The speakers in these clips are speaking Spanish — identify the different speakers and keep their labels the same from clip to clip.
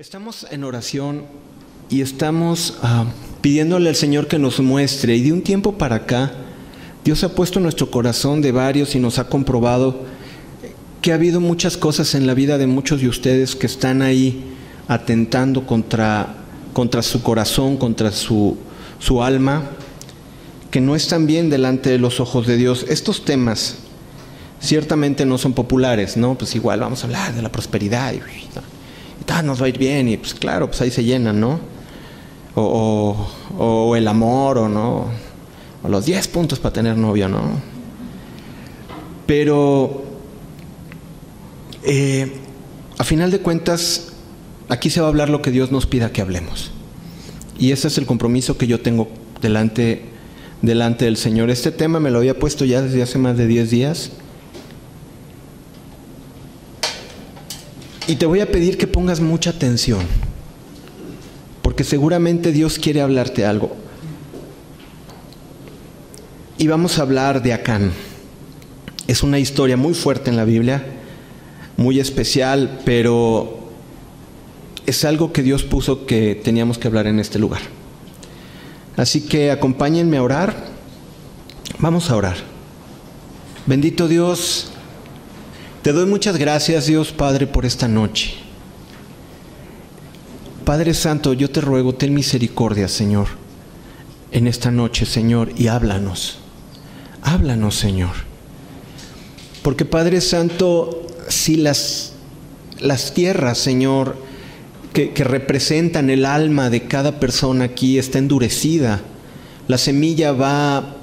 Speaker 1: Estamos en oración y estamos ah, pidiéndole al Señor que nos muestre. Y de un tiempo para acá, Dios ha puesto nuestro corazón de varios y nos ha comprobado que ha habido muchas cosas en la vida de muchos de ustedes que están ahí atentando contra, contra su corazón, contra su, su alma, que no están bien delante de los ojos de Dios. Estos temas ciertamente no son populares, ¿no? Pues igual vamos a hablar de la prosperidad. Y, nos va a ir bien, y pues claro, pues ahí se llenan, ¿no? O, el amor, o no, o los 10 puntos para tener novio, ¿no? Pero, eh, a final de cuentas, aquí se va a hablar lo que Dios nos pida que hablemos. Y ese es el compromiso que yo tengo delante, delante del Señor. Este tema me lo había puesto ya desde hace más de 10 días. Y te voy a pedir que pongas mucha atención, porque seguramente Dios quiere hablarte algo. Y vamos a hablar de Acán. Es una historia muy fuerte en la Biblia, muy especial, pero es algo que Dios puso que teníamos que hablar en este lugar. Así que acompáñenme a orar. Vamos a orar. Bendito Dios, te doy muchas gracias, Dios Padre, por esta noche. Padre Santo, yo te ruego, ten misericordia, Señor, en esta noche, Señor, y háblanos. Háblanos, Señor. Porque Padre Santo, si las, las tierras, Señor, que, representan el alma de cada persona aquí está endurecida, la semilla va a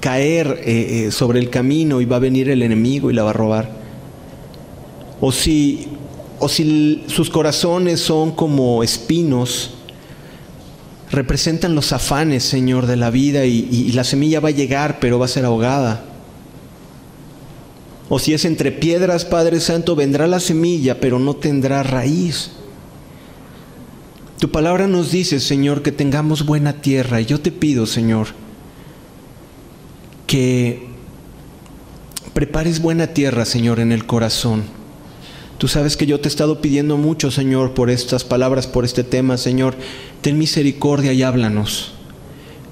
Speaker 1: caer eh, eh, sobre el camino y va a venir el enemigo y la va a robar o si, o si sus corazones son como espinos, representan los afanes, Señor, de la vida y, y, la semilla va a llegar, pero va a ser ahogada. O si es entre piedras, Padre Santo, vendrá la semilla, pero no tendrá raíz. Tu palabra nos dice, Señor, que tengamos buena tierra. Y yo te pido, Señor, que prepares buena tierra, Señor, en el corazón Tú sabes que yo te he estado pidiendo mucho, Señor, por estas palabras, por este tema, Señor. Ten misericordia y háblanos,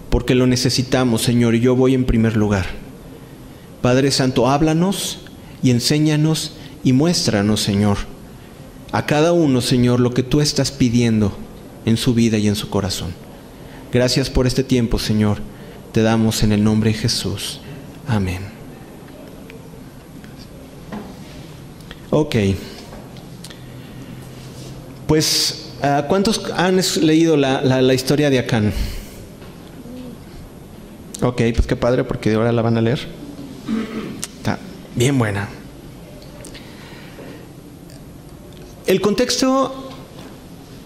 Speaker 1: porque lo necesitamos, Señor, y yo voy en primer lugar. Padre Santo, háblanos y enséñanos y muéstranos, Señor, a cada uno, Señor, lo que tú estás pidiendo en su vida y en su corazón. Gracias por este tiempo, Señor. Te damos en el nombre de Jesús. Amén. Ok. Pues, ah, ¿cuántos han leído la, historia de Acán? Ok, pues qué padre, porque ahora la van a leer. Está bien buena. El contexto,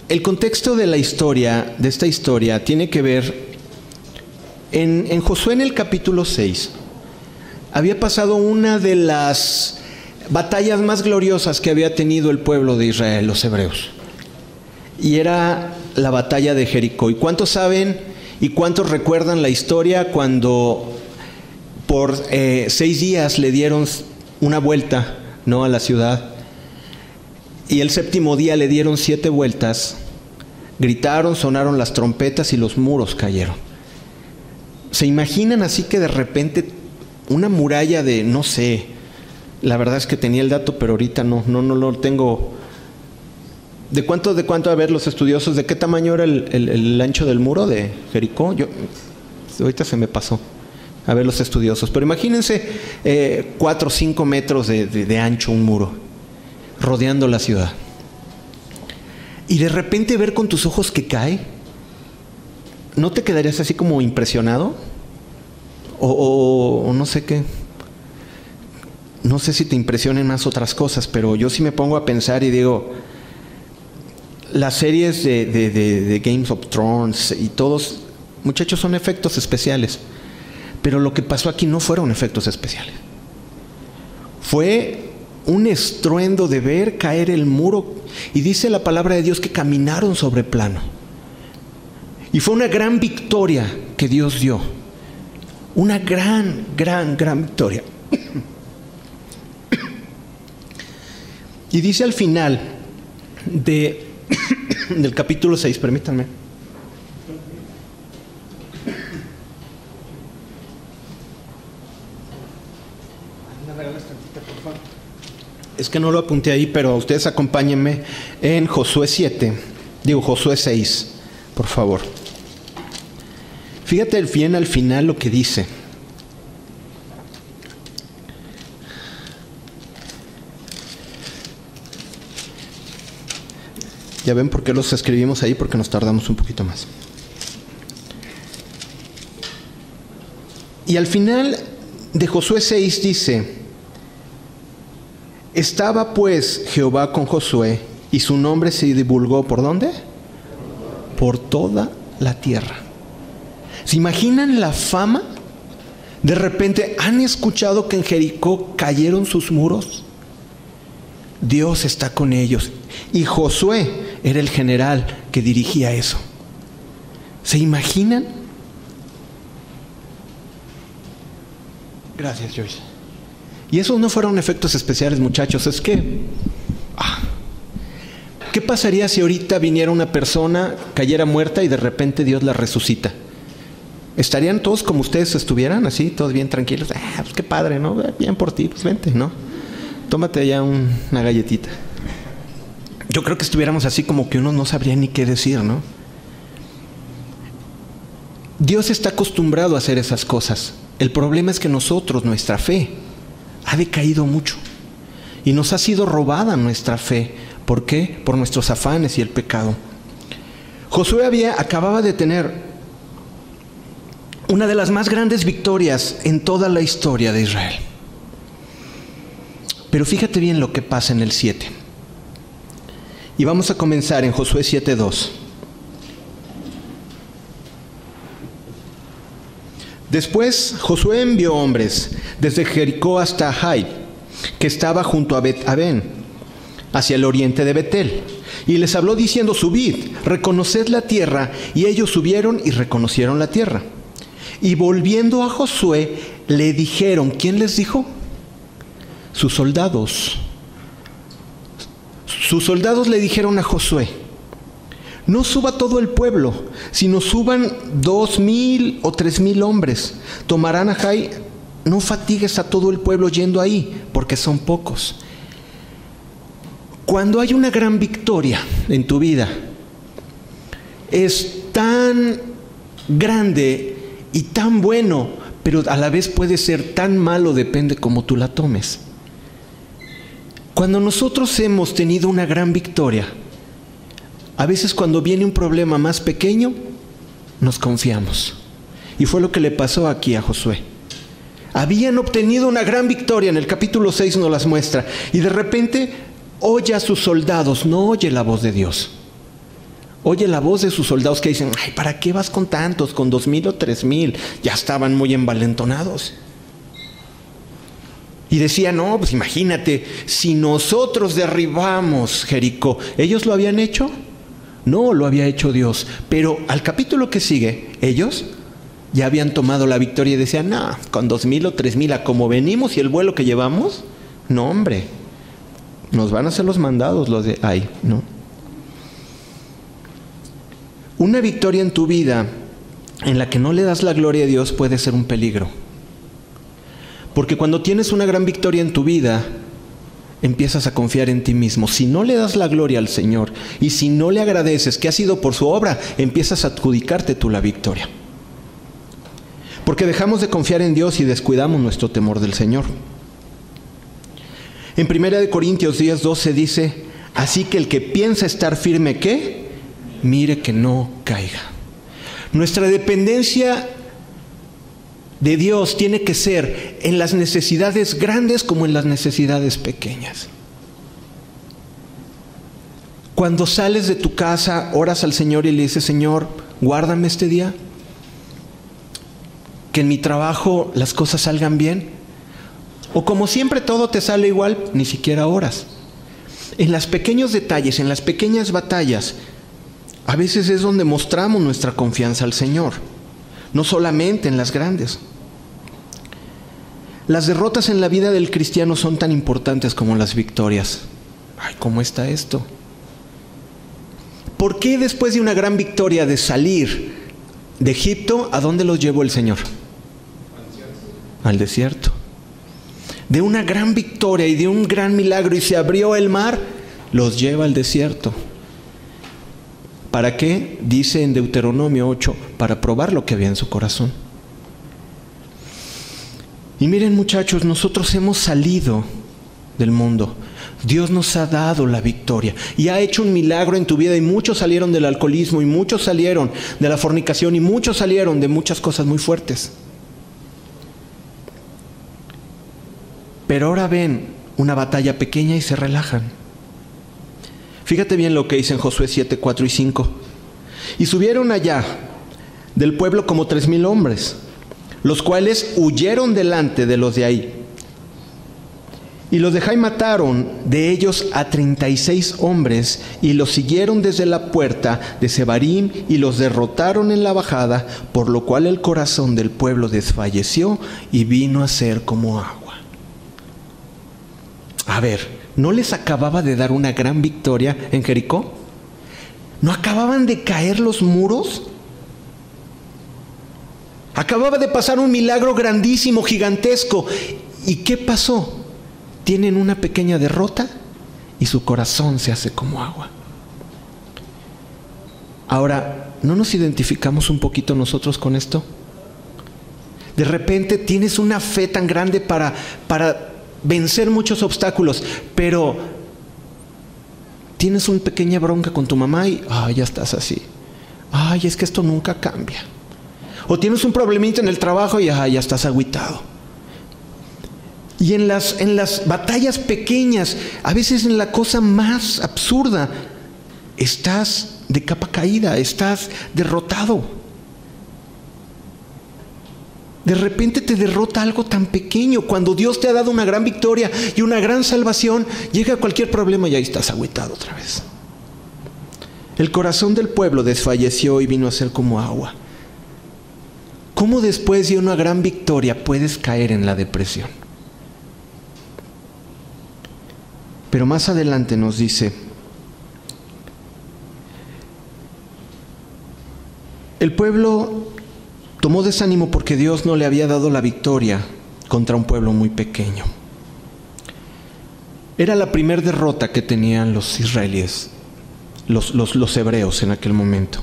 Speaker 1: el contexto de la historia, de esta historia, tiene que ver en, en Josué en el capítulo 6. Había pasado una de las batallas más gloriosas que había tenido el pueblo de Israel, los hebreos y era la batalla de Jericó. ¿Y cuántos saben y cuántos recuerdan la historia cuando por eh, seis días le dieron una vuelta ¿no? a la ciudad? Y el séptimo día le dieron siete vueltas, gritaron, sonaron las trompetas y los muros cayeron. ¿Se imaginan así que de repente una muralla de, no sé, la verdad es que tenía el dato, pero ahorita no, no, no lo tengo ¿De cuánto, de cuánto, a ver, los estudiosos, de qué tamaño era el, ancho del muro de Jericó? Yo, ahorita se me pasó. A ver, los estudiosos. Pero imagínense eh, cuatro o cinco metros de, ancho un muro, rodeando la ciudad. Y de repente ver con tus ojos que cae, ¿no te quedarías así como impresionado? o no sé qué. No sé si te impresionen más otras cosas, pero yo sí me pongo a pensar y digo, las series de, Games of Thrones y todos, muchachos, son efectos especiales. Pero lo que pasó aquí no fueron efectos especiales. Fue un estruendo de ver caer el muro. Y dice la palabra de Dios que caminaron sobre plano. Y fue una gran victoria que Dios dio. Una gran, gran, gran victoria. Y dice al final de del capítulo 6, permítanme. Es que no lo apunté ahí, pero ustedes acompáñenme en Josué 7, digo Josué 6, por favor. Fíjate bien al final lo que dice. Ya ven por qué los escribimos ahí, porque nos tardamos un poquito más. Y al final de Josué 6 dice, estaba pues Jehová con Josué y su nombre se divulgó por dónde? Por toda la tierra. ¿Se imaginan la fama? De repente, ¿han escuchado que en Jericó cayeron sus muros? Dios está con ellos. Y Josué era el general que dirigía eso. ¿Se imaginan? Gracias, Joyce. Y esos no fueron efectos especiales, muchachos. Es que... Ah, ¿Qué pasaría si ahorita viniera una persona, cayera muerta y de repente Dios la resucita? ¿Estarían todos como ustedes estuvieran, así, todos bien tranquilos? Ah, pues qué padre, ¿no? Bien por ti, pues vente, ¿no? Tómate ya una galletita. Yo creo que estuviéramos así como que uno no sabría ni qué decir, ¿no? Dios está acostumbrado a hacer esas cosas. El problema es que nosotros, nuestra fe, ha decaído mucho y nos ha sido robada nuestra fe. ¿Por qué? Por nuestros afanes y el pecado. Josué había, acababa de tener una de las más grandes victorias en toda la historia de Israel. Pero fíjate bien lo que pasa en el 7. Y vamos a comenzar en Josué 7.2. Después Josué envió hombres desde Jericó hasta Jai, que estaba junto a Bet Aben, hacia el oriente de Betel. Y les habló diciendo, subid, reconoced la tierra. Y ellos subieron y reconocieron la tierra. Y volviendo a Josué, le dijeron, ¿quién les dijo? Sus soldados. Sus soldados le dijeron a Josué, no suba todo el pueblo, sino suban dos mil o tres mil hombres. Tomarán a Jai, no fatigues a todo el pueblo yendo ahí, porque son pocos. Cuando hay una gran victoria en tu vida, es tan grande y tan bueno, pero a la vez puede ser tan malo, depende cómo tú la tomes. Cuando nosotros hemos tenido una gran victoria, a veces cuando viene un problema más pequeño, nos confiamos. Y fue lo que le pasó aquí a Josué. Habían obtenido una gran victoria, en el capítulo 6 nos las muestra, y de repente oye a sus soldados, no oye la voz de Dios. Oye la voz de sus soldados que dicen, ay, ¿para qué vas con tantos? Con dos mil o tres mil. Ya estaban muy envalentonados. Y decía, no, pues imagínate, si nosotros derribamos Jericó, ¿ellos lo habían hecho? No, lo había hecho Dios. Pero al capítulo que sigue, ellos ya habían tomado la victoria y decían, no, con dos mil o tres mil, a como venimos y el vuelo que llevamos, no, hombre, nos van a hacer los mandados los de ahí, ¿no? Una victoria en tu vida en la que no le das la gloria a Dios puede ser un peligro. Porque cuando tienes una gran victoria en tu vida, empiezas a confiar en ti mismo. Si no le das la gloria al Señor y si no le agradeces que ha sido por su obra, empiezas a adjudicarte tú la victoria. Porque dejamos de confiar en Dios y descuidamos nuestro temor del Señor. En 1 Corintios 10, 12 dice, así que el que piensa estar firme, ¿qué? Mire que no caiga. Nuestra dependencia de Dios tiene que ser en las necesidades grandes como en las necesidades pequeñas. Cuando sales de tu casa, oras al Señor y le dices, Señor, guárdame este día, que en mi trabajo las cosas salgan bien. O como siempre todo te sale igual, ni siquiera oras. En los pequeños detalles, en las pequeñas batallas, a veces es donde mostramos nuestra confianza al Señor, no solamente en las grandes. Las derrotas en la vida del cristiano son tan importantes como las victorias. Ay, ¿cómo está esto? ¿Por qué después de una gran victoria de salir de Egipto, a dónde los llevó el Señor? Al desierto. De una gran victoria y de un gran milagro y se abrió el mar, los lleva al desierto. ¿Para qué? Dice en Deuteronomio 8, para probar lo que había en su corazón. Y miren muchachos, nosotros hemos salido del mundo. Dios nos ha dado la victoria y ha hecho un milagro en tu vida y muchos salieron del alcoholismo y muchos salieron de la fornicación y muchos salieron de muchas cosas muy fuertes. Pero ahora ven una batalla pequeña y se relajan. Fíjate bien lo que dice en Josué 7, 4 y 5. Y subieron allá del pueblo como tres mil hombres, los cuales huyeron delante de los de ahí. Y los de Jai mataron de ellos a treinta y seis hombres y los siguieron desde la puerta de Sebarim y los derrotaron en la bajada, por lo cual el corazón del pueblo desfalleció y vino a ser como agua. A ver, ¿no les acababa de dar una gran victoria en Jericó? ¿No acababan de caer los muros? Acababa de pasar un milagro grandísimo, gigantesco. ¿Y qué pasó? Tienen una pequeña derrota y su corazón se hace como agua. Ahora, ¿no nos identificamos un poquito nosotros con esto? De repente tienes una fe tan grande para, para vencer muchos obstáculos, pero tienes una pequeña bronca con tu mamá y ay, ya estás así. Ay, es que esto nunca cambia. O tienes un problemita en el trabajo y ay, ya estás agüitado. Y en las, en las batallas pequeñas, a veces en la cosa más absurda, estás de capa caída, estás derrotado. De repente te derrota algo tan pequeño. Cuando Dios te ha dado una gran victoria y una gran salvación, llega cualquier problema y ahí estás agüitado otra vez. El corazón del pueblo desfalleció y vino a ser como agua. ¿Cómo después de una gran victoria puedes caer en la depresión? Pero más adelante nos dice, el pueblo Tomó desánimo porque Dios no le había dado la victoria contra un pueblo muy pequeño. Era la primera derrota que tenían los israelíes, los, hebreos en aquel momento.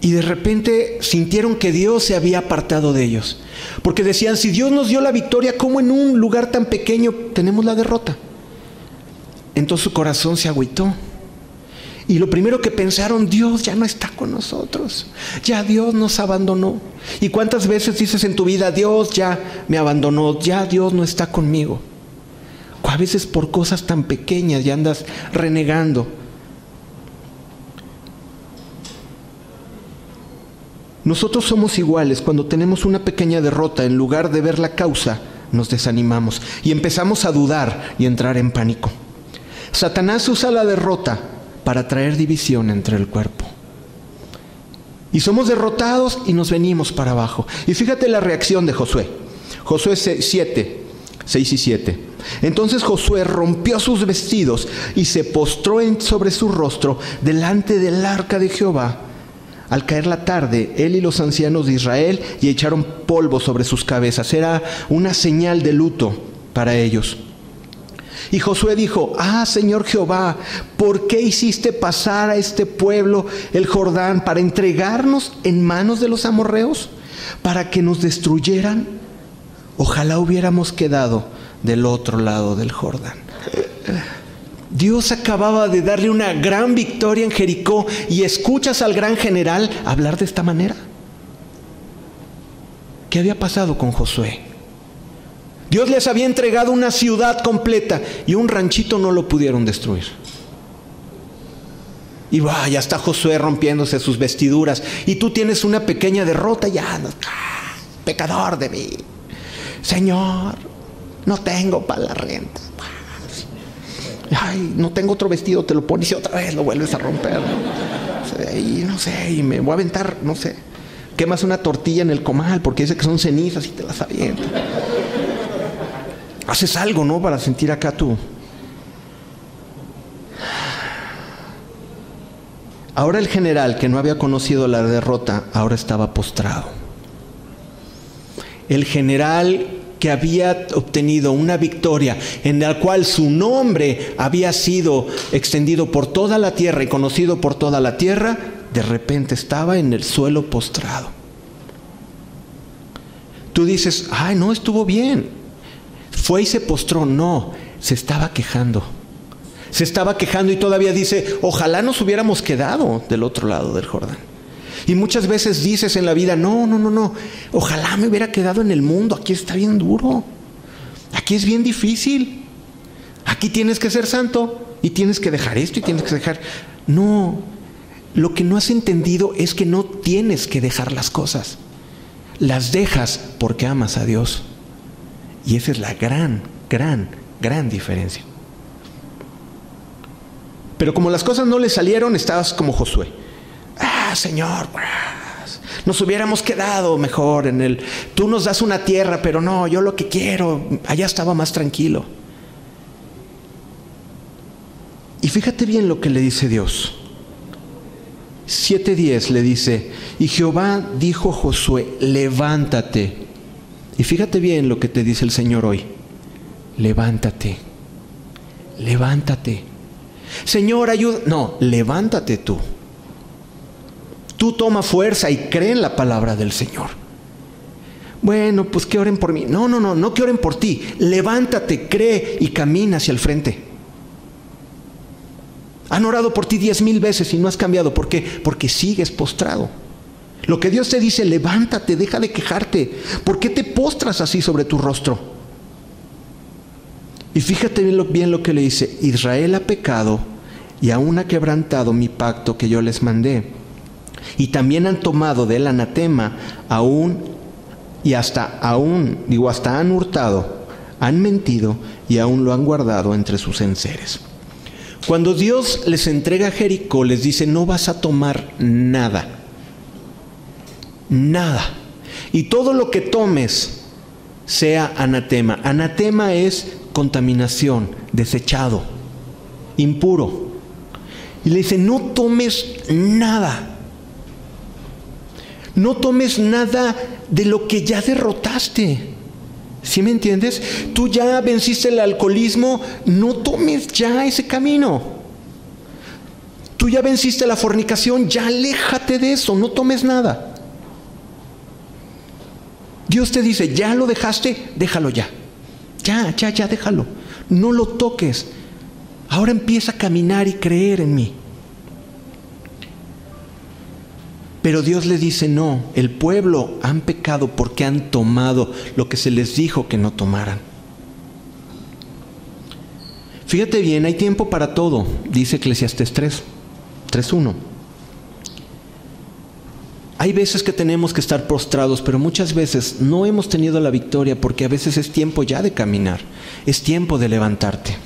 Speaker 1: Y de repente sintieron que Dios se había apartado de ellos. Porque decían, si Dios nos dio la victoria, ¿cómo en un lugar tan pequeño tenemos la derrota? Entonces su corazón se agüitó. Y lo primero que pensaron, Dios ya no está con nosotros. Ya Dios nos abandonó. ¿Y cuántas veces dices en tu vida, Dios ya me abandonó, ya Dios no está conmigo? A veces por cosas tan pequeñas ya andas renegando. Nosotros somos iguales cuando tenemos una pequeña derrota, en lugar de ver la causa, nos desanimamos y empezamos a dudar y entrar en pánico. Satanás usa la derrota para traer división entre el cuerpo. Y somos derrotados y nos venimos para abajo. Y fíjate la reacción de Josué. Josué 7, 6 y 7. Entonces Josué rompió sus vestidos y se postró sobre su rostro delante del arca de Jehová. Al caer la tarde, él y los ancianos de Israel y echaron polvo sobre sus cabezas. Era una señal de luto para ellos. Y Josué dijo, ah, Señor Jehová, ¿por qué hiciste pasar a este pueblo el Jordán para entregarnos en manos de los amorreos? Para que nos destruyeran. Ojalá hubiéramos quedado del otro lado del Jordán. Dios acababa de darle una gran victoria en Jericó y escuchas al gran general hablar de esta manera. ¿Qué había pasado con Josué? Dios les había entregado una ciudad completa y un ranchito no lo pudieron destruir. Y vaya, está Josué rompiéndose sus vestiduras. Y tú tienes una pequeña derrota ya. Ah, pecador de mí. Señor, no tengo para la renta. Ay, no tengo otro vestido, te lo pones y otra vez lo vuelves a romper. Y no sé, y me voy a aventar, no sé. Quemas una tortilla en el comal porque dice que son cenizas y te las avientas haces algo, ¿no? Para sentir acá tú. Ahora el general, que no había conocido la derrota, ahora estaba postrado. El general que había obtenido una victoria en la cual su nombre había sido extendido por toda la tierra y conocido por toda la tierra, de repente estaba en el suelo postrado. Tú dices, ay, no, estuvo bien. Fue y se postró. No, se estaba quejando. Se estaba quejando y todavía dice, ojalá nos hubiéramos quedado del otro lado del Jordán. Y muchas veces dices en la vida, no, no, no, no, ojalá me hubiera quedado en el mundo, aquí está bien duro, aquí es bien difícil, aquí tienes que ser santo y tienes que dejar esto y tienes que dejar... No, lo que no has entendido es que no tienes que dejar las cosas, las dejas porque amas a Dios. Y esa es la gran, gran, gran diferencia. Pero como las cosas no le salieron, estabas como Josué. Ah, Señor, nos hubiéramos quedado mejor en el... Tú nos das una tierra, pero no, yo lo que quiero, allá estaba más tranquilo. Y fíjate bien lo que le dice Dios. 7.10 le dice, y Jehová dijo a Josué, levántate. Y fíjate bien lo que te dice el Señor hoy, levántate, levántate. Señor, ayuda. No, levántate tú. Tú toma fuerza y cree en la palabra del Señor. Bueno, pues que oren por mí. No, no, no, no que oren por ti. Levántate, cree y camina hacia el frente. Han orado por ti diez mil veces y no has cambiado. ¿Por qué? Porque sigues postrado. Lo que Dios te dice, levántate, deja de quejarte. ¿Por qué te postras así sobre tu rostro? Y fíjate bien lo, que le dice, Israel ha pecado y aún ha quebrantado mi pacto que yo les mandé. Y también han tomado del anatema aún y hasta aún, digo, hasta han hurtado, han mentido y aún lo han guardado entre sus enseres. Cuando Dios les entrega a Jericó, les dice, no vas a tomar nada, nada. Y todo lo que tomes sea anatema. Anatema es contaminación, desechado, impuro. Y le dice, no tomes nada. No tomes nada de lo que ya derrotaste. ¿Sí me entiendes? Tú ya venciste el alcoholismo, no tomes ya ese camino. Tú ya venciste la fornicación, ya aléjate de eso, no tomes nada. Dios te dice, ya lo dejaste, déjalo ya. Ya, ya, ya, déjalo. No lo toques. Ahora empieza a caminar y creer en mí. Pero Dios le dice, no, el pueblo han pecado porque han tomado lo que se les dijo que no tomaran. Fíjate bien, hay tiempo para todo, dice Eclesiastes 3, 3.1. Hay veces que tenemos que estar postrados, pero muchas veces no hemos tenido la victoria porque a veces es tiempo ya de caminar, es tiempo de levantarte.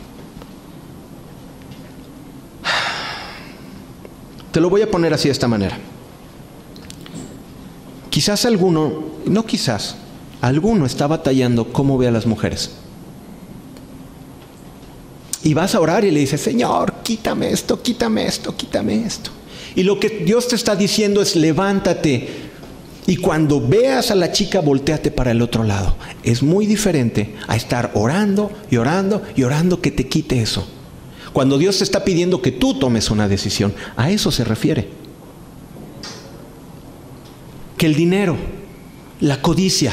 Speaker 1: Te lo voy a poner así de esta manera. Quizás alguno, no quizás, alguno está batallando cómo ve a las mujeres. Y vas a orar y le dices, Señor, quítame esto, quítame esto, quítame esto. Y lo que Dios te está diciendo es, levántate. Y cuando veas a la chica, volteate para el otro lado. Es muy diferente a estar orando y orando y orando que te quite eso. Cuando Dios te está pidiendo que tú tomes una decisión, a eso se refiere que el dinero, la codicia,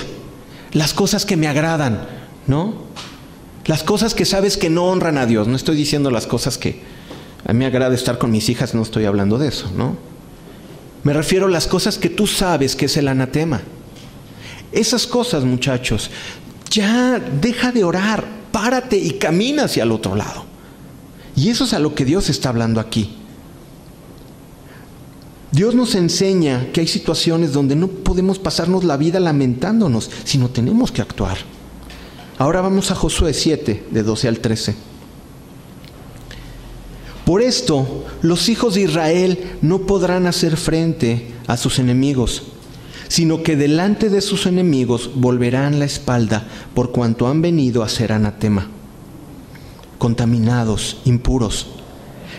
Speaker 1: las cosas que me agradan, ¿no? Las cosas que sabes que no honran a Dios. No estoy diciendo las cosas que a mí me agrada estar con mis hijas, no estoy hablando de eso, ¿no? Me refiero a las cosas que tú sabes que es el anatema. Esas cosas, muchachos, ya deja de orar, párate y camina hacia el otro lado. Y eso es a lo que Dios está hablando aquí. Dios nos enseña que hay situaciones donde no podemos pasarnos la vida lamentándonos, sino tenemos que actuar. Ahora vamos a Josué 7, de 12 al 13. Por esto, los hijos de Israel no podrán hacer frente a sus enemigos, sino que delante de sus enemigos volverán la espalda por cuanto han venido a ser anatema, contaminados, impuros.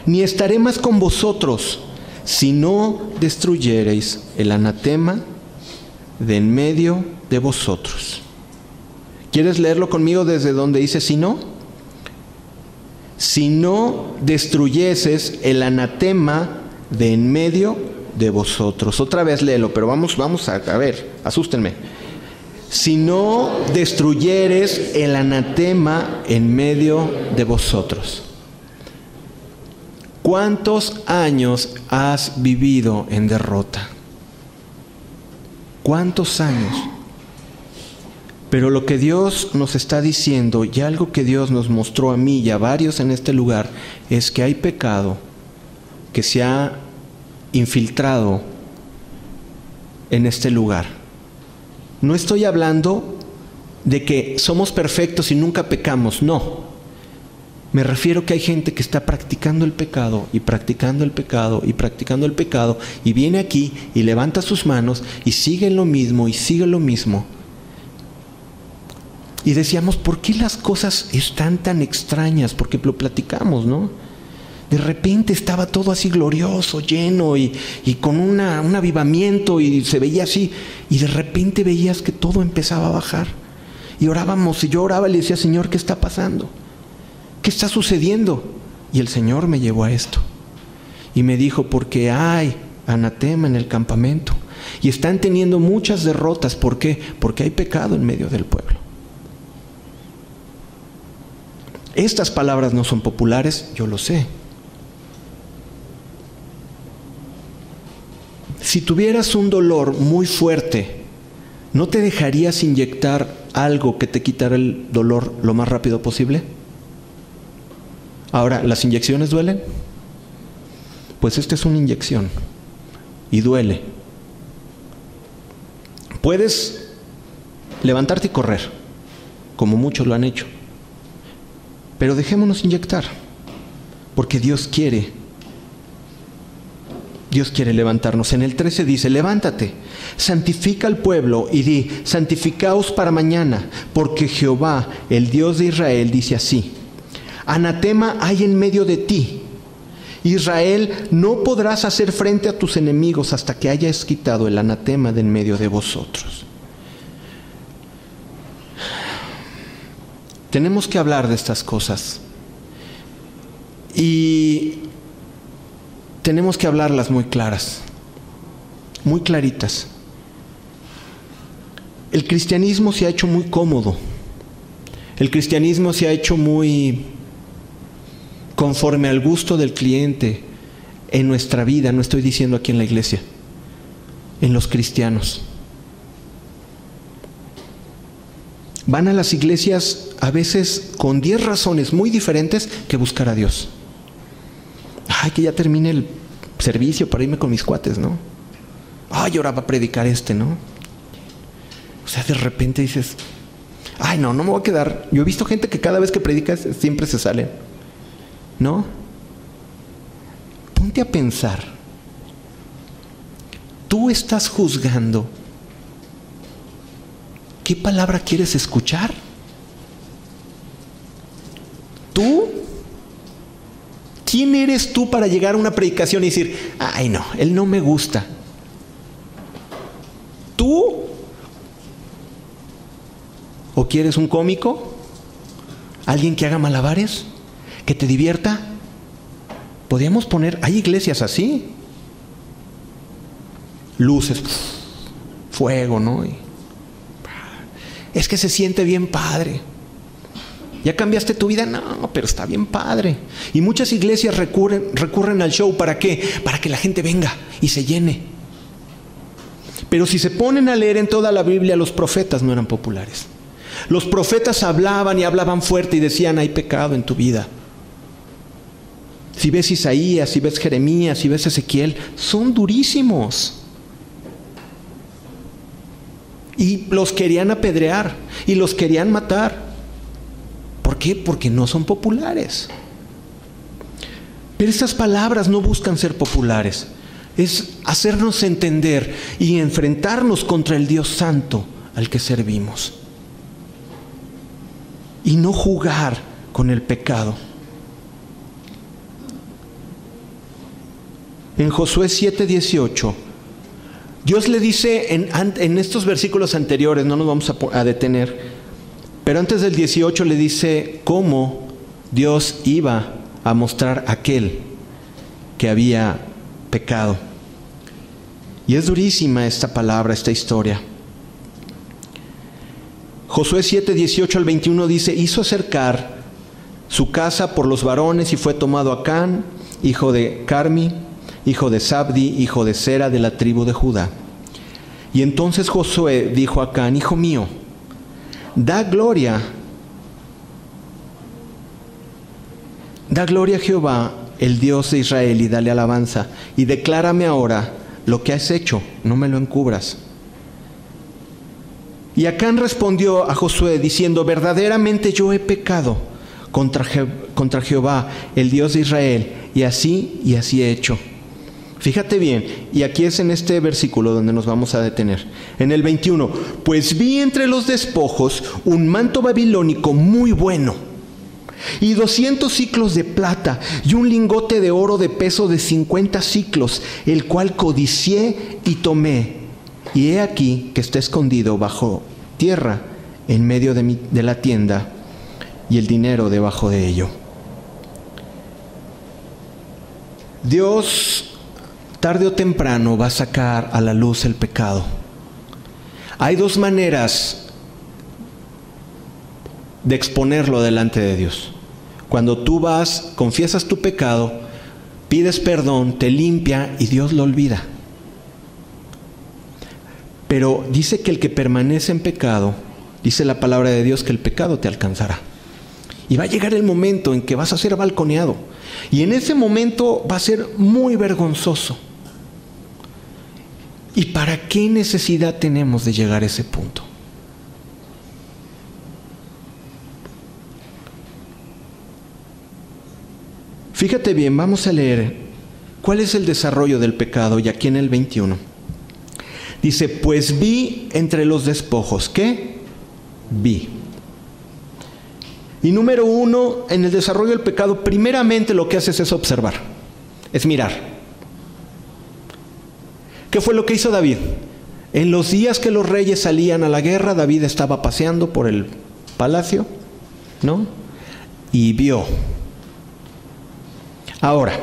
Speaker 1: Ni estaré más con vosotros si no destruyereis el anatema de en medio de vosotros. ¿Quieres leerlo conmigo desde donde dice si no? Si no destruyeses el anatema de en medio de vosotros. Otra vez léelo, pero vamos, vamos a, a ver, asústenme. Si no destruyeres el anatema en medio de vosotros. ¿Cuántos años has vivido en derrota? ¿Cuántos años? Pero lo que Dios nos está diciendo y algo que Dios nos mostró a mí y a varios en este lugar es que hay pecado que se ha infiltrado en este lugar. No estoy hablando de que somos perfectos y nunca pecamos, no. Me refiero que hay gente que está practicando el pecado y practicando el pecado y practicando el pecado y viene aquí y levanta sus manos y sigue lo mismo y sigue lo mismo. Y decíamos, ¿por qué las cosas están tan extrañas? Porque lo platicamos, ¿no? De repente estaba todo así glorioso, lleno y, con un avivamiento y se veía así. Y de repente veías que todo empezaba a bajar. Y orábamos y yo oraba y le decía, Señor, ¿qué está pasando? ¿qué está sucediendo? Y el Señor me llevó a esto. Y me dijo, porque hay anatema en el campamento. Y están teniendo muchas derrotas. ¿Por qué? Porque hay pecado en medio del pueblo. Estas palabras no son populares, yo lo sé. Si tuvieras un dolor muy fuerte, ¿no te dejarías inyectar algo que te quitara el dolor lo más rápido posible? Ahora, ¿las inyecciones duelen? Pues esta es una inyección y duele. Puedes levantarte y correr, como muchos lo han hecho, pero dejémonos inyectar, porque Dios quiere. Dios quiere levantarnos. En el 13 dice, levántate, santifica al pueblo y di, santificaos para mañana, porque Jehová, el Dios de Israel, dice así, Anatema hay en medio de ti. Israel, no podrás hacer frente a tus enemigos hasta que hayas quitado el anatema de en medio de vosotros. Tenemos que hablar de estas cosas. Y tenemos que hablarlas muy claras, muy claritas. El cristianismo se ha hecho muy cómodo. El cristianismo se ha hecho muy conforme al gusto del cliente en nuestra vida, no estoy diciendo aquí en la iglesia, en los cristianos. Van a las iglesias a veces con 10 razones muy diferentes que buscar a Dios. Ay, que ya termine el servicio para irme con mis cuates, ¿no? Ay, ahora va a predicar este, ¿no? O sea, de repente dices, ay, no, no me voy a quedar. Yo he visto gente que cada vez que predica siempre se sale. ¿No? Ponte a pensar. Tú estás juzgando. ¿Qué palabra quieres escuchar? ¿Tú? ¿Quién eres tú para llegar a una predicación y decir, ay no, él no me gusta? ¿Tú? ¿O quieres un cómico? ¿Alguien que haga malabares? que te divierta. Podríamos poner, hay iglesias así. Luces, fuego, ¿no? Es que se siente bien padre. ¿Ya cambiaste tu vida? No, pero está bien padre. Y muchas iglesias recurren, recurren al show. ¿Para qué? Para que la gente venga y se llene. Pero si se ponen a leer en toda la Biblia, los profetas no eran populares. Los profetas hablaban y hablaban fuerte y decían, hay pecado en tu vida. Si ves Isaías, si ves Jeremías, si ves Ezequiel, son durísimos. Y los querían apedrear y los querían matar. ¿Por qué? Porque no son populares. Pero estas palabras no buscan ser populares. Es hacernos entender y enfrentarnos contra el Dios Santo al que servimos. Y no jugar con el pecado. en Josué 7:18, Dios le dice en, estos versículos anteriores, no nos vamos a, a detener, pero antes del 18 le dice cómo Dios iba a mostrar aquel que había pecado. Y es durísima esta palabra, esta historia. Josué 7, 18 al 21 dice, hizo acercar su casa por los varones y fue tomado Acán, hijo de Carmi, hijo de Sabdi, hijo de Sera de la tribu de Judá. Y entonces Josué dijo a Acán, hijo mío, da gloria, da gloria a Jehová, el Dios de Israel, y dale alabanza, y declárame ahora lo que has hecho, no me lo encubras. Y Acán respondió a Josué diciendo, verdaderamente yo he pecado contra, contra Jehová, el Dios de Israel, y así y así he hecho. Fíjate bien, y aquí es en este versículo donde nos vamos a detener. En el 21, pues vi entre los despojos un manto babilónico muy bueno, y 200 ciclos de plata, y un lingote de oro de peso de 50 ciclos, el cual codicié y tomé. Y he aquí que está escondido bajo tierra en medio de, de la tienda y el dinero debajo de ello. Dios tarde o temprano va a sacar a la luz el pecado. Hay dos maneras de exponerlo delante de Dios. Cuando tú vas, confiesas tu pecado, pides perdón, te limpia y Dios lo olvida. Pero dice que el que permanece en pecado, dice la palabra de Dios que el pecado te alcanzará. Y va a llegar el momento en que vas a ser balconeado. Y en ese momento va a ser muy vergonzoso. ¿Y para qué necesidad tenemos de llegar a ese punto? Fíjate bien, vamos a leer cuál es el desarrollo del pecado y aquí en el 21. Dice, pues vi entre los despojos. ¿Qué? Vi. Y número uno, en el desarrollo del pecado, primeramente lo que haces es observar, es mirar. ¿Qué fue lo que hizo David? En los días que los reyes salían a la guerra, David estaba paseando por el palacio, ¿no? Y vio. Ahora,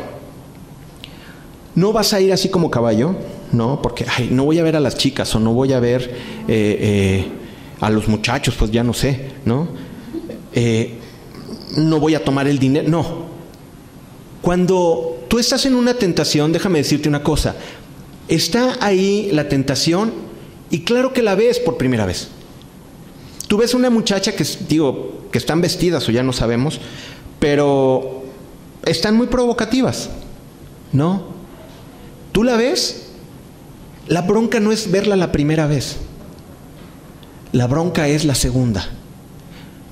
Speaker 1: no vas a ir así como caballo, ¿no? Porque no voy a ver a las chicas o no voy a ver eh, eh, a los muchachos, pues ya no sé, ¿no? Eh, no voy a tomar el dinero, no. Cuando tú estás en una tentación, déjame decirte una cosa, está ahí la tentación y claro que la ves por primera vez. Tú ves una muchacha que, digo, que están vestidas o ya no sabemos, pero están muy provocativas, ¿no? Tú la ves la bronca no es verla la primera vez. La bronca es la segunda.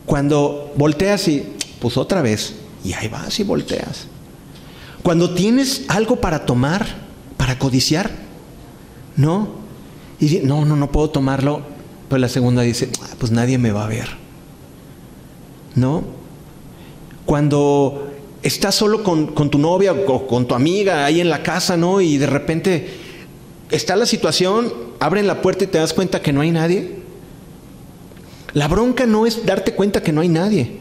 Speaker 1: Cuando volteas y, pues otra vez, y ahí vas y volteas. Cuando tienes algo para tomar, para codiciar, ¿no? Y no, no, no puedo tomarlo. Pues la segunda dice, ah, pues nadie me va a ver. ¿No? Cuando estás solo con, con tu novia o con tu amiga ahí en la casa, ¿no? Y de repente está la situación, abren la puerta y te das cuenta que no hay nadie. La bronca no es darte cuenta que no hay nadie.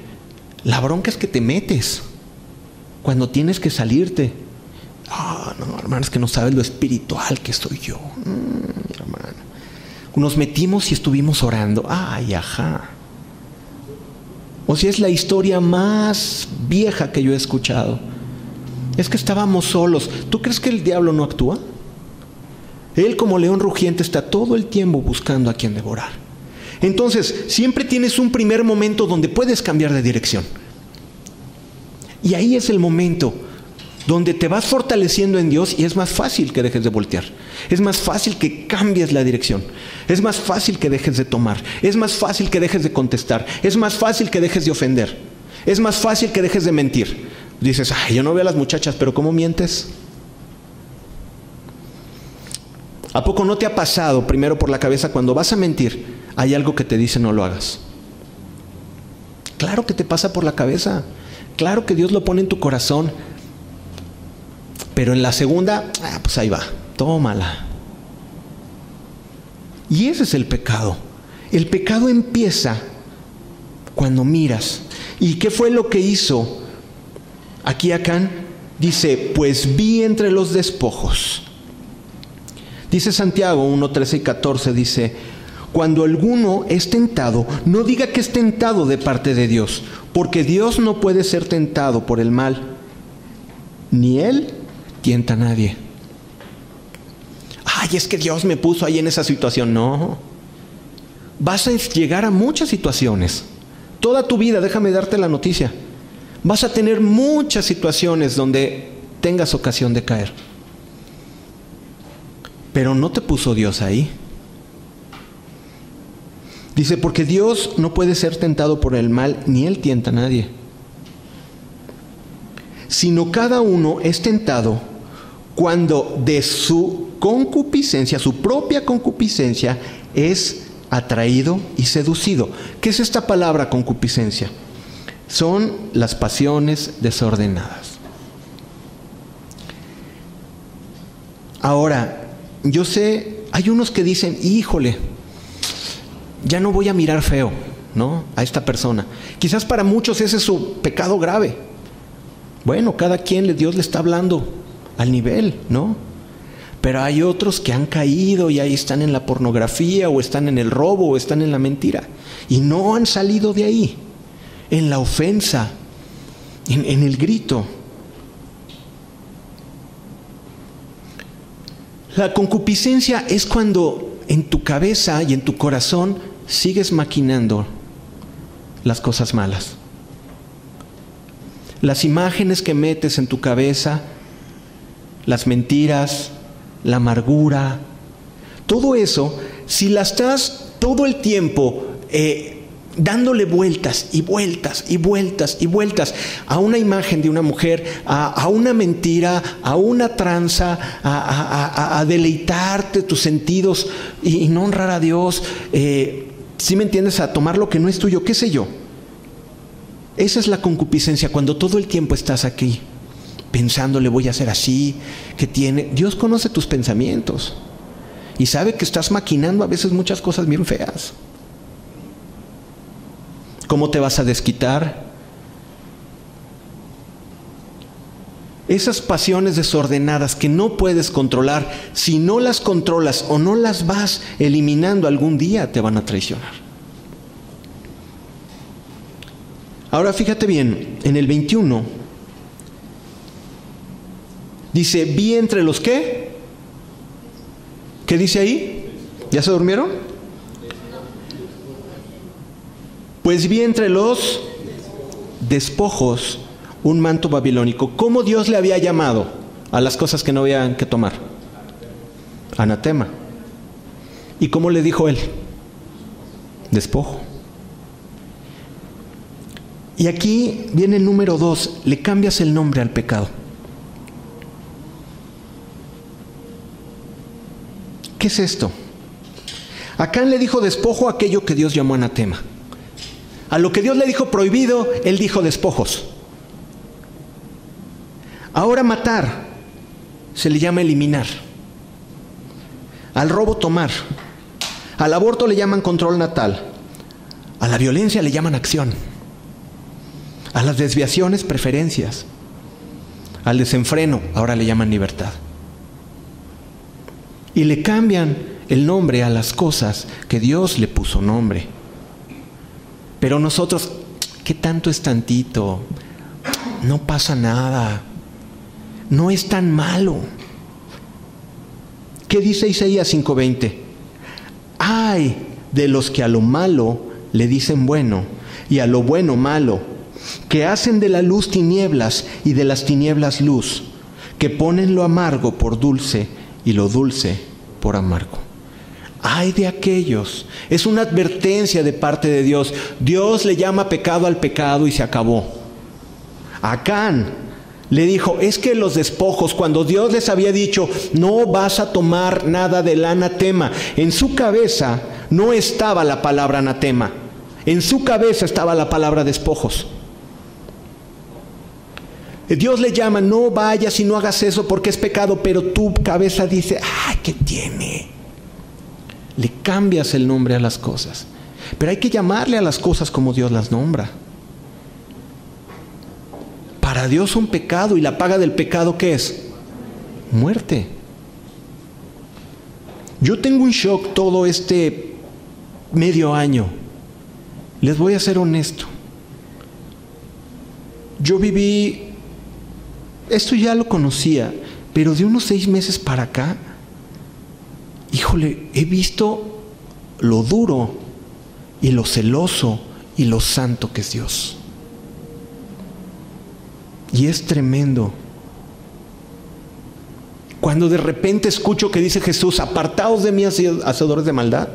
Speaker 1: La bronca es que te metes cuando tienes que salirte. Ah, no, hermano, es que no sabes lo espiritual que soy yo. Mm, hermano. Nos metimos y estuvimos orando. Ay, ajá. O si es la historia más vieja que yo he escuchado. Es que estábamos solos. ¿Tú crees que el diablo no actúa? Él como león rugiente está todo el tiempo buscando a quien devorar. Entonces, siempre tienes un primer momento donde puedes cambiar de dirección. Y ahí es el momento donde te vas fortaleciendo en Dios y es más fácil que dejes de voltear. Es más fácil que cambies la dirección. Es más fácil que dejes de tomar. Es más fácil que dejes de contestar. Es más fácil que dejes de ofender. Es más fácil que dejes de mentir. Dices, ay, yo no veo a las muchachas, pero ¿cómo mientes? ¿A poco no te ha pasado primero por la cabeza cuando vas a mentir? Hay algo que te dice no lo hagas. Claro que te pasa por la cabeza. Claro que Dios lo pone en tu corazón. Pero en la segunda, ah, pues ahí va, tómala. Y ese es el pecado. El pecado empieza cuando miras. ¿Y qué fue lo que hizo? Aquí Acán dice, pues vi entre los despojos. Dice Santiago 1, 13 y 14, dice, cuando alguno es tentado, no diga que es tentado de parte de Dios, porque Dios no puede ser tentado por el mal, ni Él tienta a nadie. Ay, es que Dios me puso ahí en esa situación. No. Vas a llegar a muchas situaciones. Toda tu vida, déjame darte la noticia. Vas a tener muchas situaciones donde tengas ocasión de caer. Pero no te puso Dios ahí. Dice, porque Dios no puede ser tentado por el mal, ni Él tienta a nadie. Sino cada uno es tentado cuando de su concupiscencia, su propia concupiscencia, es atraído y seducido. ¿Qué es esta palabra concupiscencia? Son las pasiones desordenadas. Ahora, yo sé, hay unos que dicen, híjole, ya no voy a mirar feo, ¿no? A esta persona. Quizás para muchos ese es su pecado grave. Bueno, cada quien, Dios le está hablando al nivel, ¿no? Pero hay otros que han caído y ahí están en la pornografía o están en el robo o están en la mentira y no han salido de ahí, en la ofensa, en, el grito. La concupiscencia es cuando en tu cabeza y en tu corazón sigues maquinando las cosas malas. Las imágenes que metes en tu cabeza las mentiras, la amargura, todo eso, si la estás todo el tiempo eh, dándole vueltas y vueltas y vueltas y vueltas a una imagen de una mujer, a, una mentira, a una tranza, a, deleitarte tus sentidos y, no honrar a Dios, eh, si me entiendes, a tomar lo que no es tuyo, qué sé yo. Esa es la concupiscencia, cuando todo el tiempo estás aquí pensando, le voy a hacer así, que tiene. Dios conoce tus pensamientos y sabe que estás maquinando a veces muchas cosas bien feas. ¿Cómo te vas a desquitar? Esas pasiones desordenadas que no puedes controlar, si no las controlas o no las vas eliminando algún día, te van a traicionar. Ahora fíjate bien, en el 21 Dice, vi entre los qué. ¿Qué dice ahí? ¿Ya se durmieron? Pues vi entre los despojos un manto babilónico. ¿Cómo Dios le había llamado a las cosas que no habían que tomar? Anatema. ¿Y cómo le dijo él? Despojo. Y aquí viene el número dos, le cambias el nombre al pecado. ¿Qué es esto? Acán le dijo despojo aquello que Dios llamó anatema. A lo que Dios le dijo prohibido, él dijo despojos. Ahora matar se le llama eliminar. Al robo tomar. Al aborto le llaman control natal. A la violencia le llaman acción. A las desviaciones preferencias. Al desenfreno ahora le llaman libertad y le cambian el nombre a las cosas que Dios le puso nombre. Pero nosotros, ¿qué tanto es tantito? No pasa nada. No es tan malo. ¿Qué dice Isaías 5:20? Ay de los que a lo malo le dicen bueno y a lo bueno malo, que hacen de la luz tinieblas y de las tinieblas luz, que ponen lo amargo por dulce y lo dulce por amargo. Ay de aquellos. Es una advertencia de parte de Dios. Dios le llama pecado al pecado y se acabó. Acán le dijo, es que los despojos, cuando Dios les había dicho, no vas a tomar nada del anatema, en su cabeza no estaba la palabra anatema, en su cabeza estaba la palabra despojos. Dios le llama, no vayas y no hagas eso porque es pecado, pero tu cabeza dice, ay, ¿qué tiene? Le cambias el nombre a las cosas. Pero hay que llamarle a las cosas como Dios las nombra. Para Dios un pecado y la paga del pecado ¿qué es? Muerte. Yo tengo un shock todo este medio año. Les voy a ser honesto. Yo viví, esto ya lo conocía, pero de unos seis meses para acá, híjole, he visto lo duro y lo celoso y lo santo que es Dios. Y es tremendo. Cuando de repente escucho que dice Jesús, apartaos de mí, hacedores de maldad.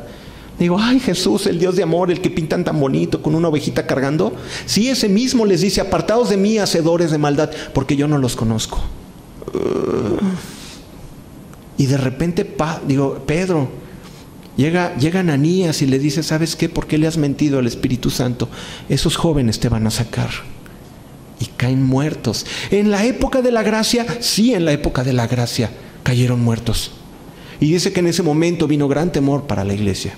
Speaker 1: Digo, ay Jesús, el Dios de amor, el que pintan tan bonito con una ovejita cargando. Sí, ese mismo les dice, apartaos de mí, hacedores de maldad, porque yo no los conozco. y de repente, pa, digo, Pedro, llega, llega Ananías y le dice, ¿sabes qué? ¿Por qué le has mentido al Espíritu Santo? Esos jóvenes te van a sacar y caen muertos. En la época de la gracia, sí, en la época de la gracia, cayeron muertos. Y dice que en ese momento vino gran temor para la iglesia.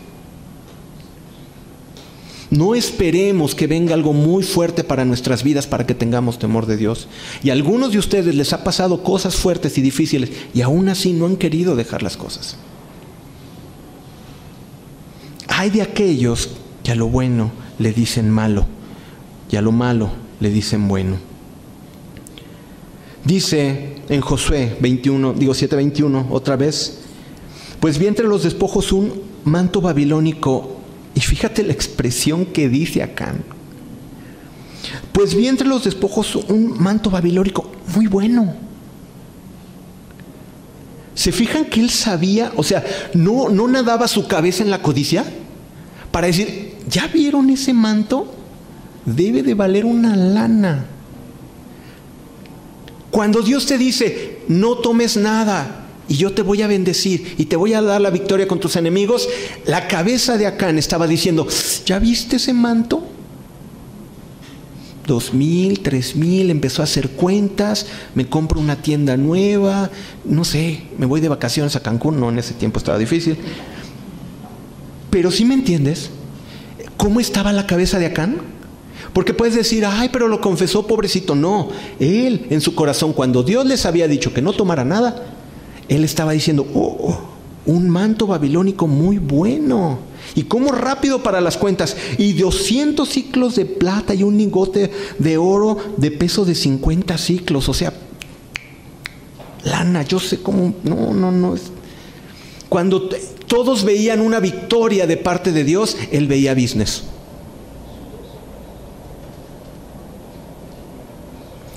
Speaker 1: No esperemos que venga algo muy fuerte para nuestras vidas para que tengamos temor de Dios. Y a algunos de ustedes les ha pasado cosas fuertes y difíciles y aún así no han querido dejar las cosas. Hay de aquellos que a lo bueno le dicen malo y a lo malo le dicen bueno. Dice en Josué 21, digo 7:21 otra vez, pues vi entre los despojos un manto babilónico y fíjate la expresión que dice acá. Pues vi entre los despojos un manto babilónico muy bueno. ¿Se fijan que él sabía, o sea, no, no nadaba su cabeza en la codicia? Para decir, ¿ya vieron ese manto? debe de valer una lana. Cuando Dios te dice, no tomes nada y yo te voy a bendecir y te voy a dar la victoria con tus enemigos, la cabeza de Acán estaba diciendo, ¿ya viste ese manto? Dos mil, tres mil, empezó a hacer cuentas, me compro una tienda nueva, no sé, me voy de vacaciones a Cancún, no, en ese tiempo estaba difícil. Pero si me entiendes, ¿cómo estaba la cabeza de Acán? Porque puedes decir, ay, pero lo confesó pobrecito. No, él en su corazón, cuando Dios les había dicho que no tomara nada, él estaba diciendo, oh, un manto babilónico muy bueno. Y cómo rápido para las cuentas. Y 200 ciclos de plata y un lingote de oro de peso de 50 ciclos. O sea, lana, yo sé cómo... No, no, no. Cuando todos veían una victoria de parte de Dios, él veía business.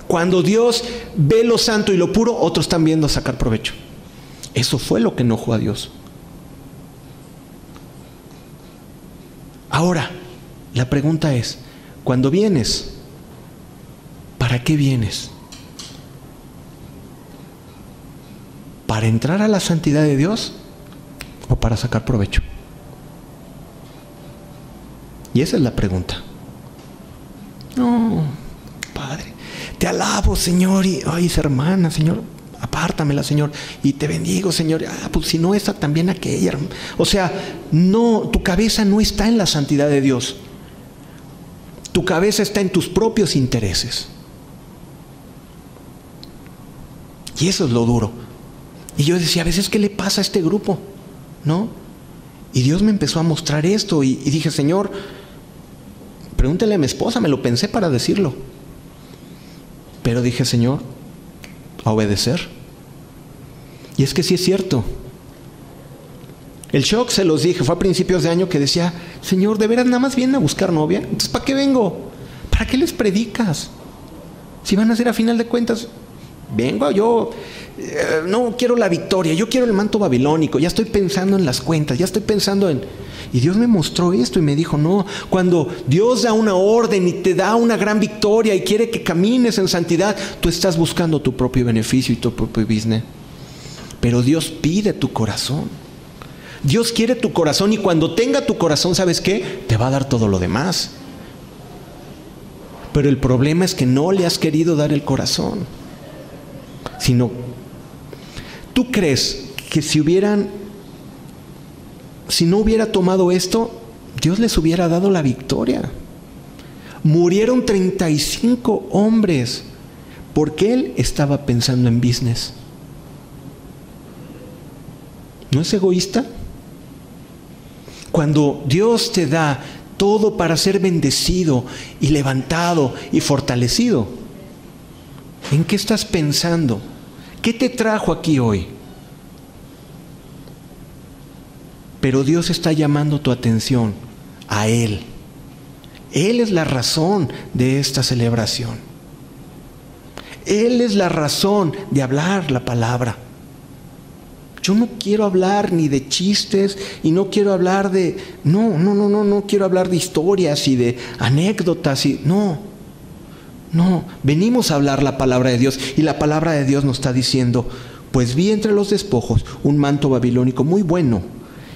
Speaker 1: Cuando Dios ve lo santo y lo puro, otros están viendo sacar provecho. Eso fue lo que enojó a Dios. Ahora, la pregunta es, cuando vienes, ¿para qué vienes? ¿Para entrar a la santidad de Dios o para sacar provecho? Y esa es la pregunta. No, Padre, te alabo, Señor, y, ay, hermana, Señor, apártamela, Señor, y te bendigo, Señor. Ah, pues si no esta, también aquella. O sea, no, tu cabeza no está en la santidad de Dios. Tu cabeza está en tus propios intereses. Y eso es lo duro. Y yo decía, a veces, ¿qué le pasa a este grupo? ¿No? Y Dios me empezó a mostrar esto y, y dije, Señor, pregúntale a mi esposa, me lo pensé para decirlo. Pero dije, Señor, a obedecer. Y es que sí es cierto. El shock, se los dije, fue a principios de año que decía, Señor, ¿de veras nada más vienen a buscar novia? Entonces, ¿para qué vengo? ¿Para qué les predicas? Si van a ser a final de cuentas, vengo yo, eh, no quiero la victoria, yo quiero el manto babilónico, ya estoy pensando en las cuentas, ya estoy pensando en... Y Dios me mostró esto y me dijo, no, cuando Dios da una orden y te da una gran victoria y quiere que camines en santidad, tú estás buscando tu propio beneficio y tu propio business. Pero Dios pide tu corazón. Dios quiere tu corazón y cuando tenga tu corazón, ¿sabes qué? Te va a dar todo lo demás. pero el problema es que no le has querido dar el corazón. Sino, ¿tú crees que si hubieran, si no hubiera tomado esto, Dios les hubiera dado la victoria? Murieron 35 hombres porque él estaba pensando en business. ¿No es egoísta? Cuando Dios te da todo para ser bendecido y levantado y fortalecido, ¿en qué estás pensando? ¿Qué te trajo aquí hoy? Pero Dios está llamando tu atención a Él. Él es la razón de esta celebración. Él es la razón de hablar la palabra. Yo no quiero hablar ni de chistes y no quiero hablar de... No, no, no, no, no quiero hablar de historias y de anécdotas y... No, no, venimos a hablar la palabra de Dios y la palabra de Dios nos está diciendo, pues vi entre los despojos un manto babilónico muy bueno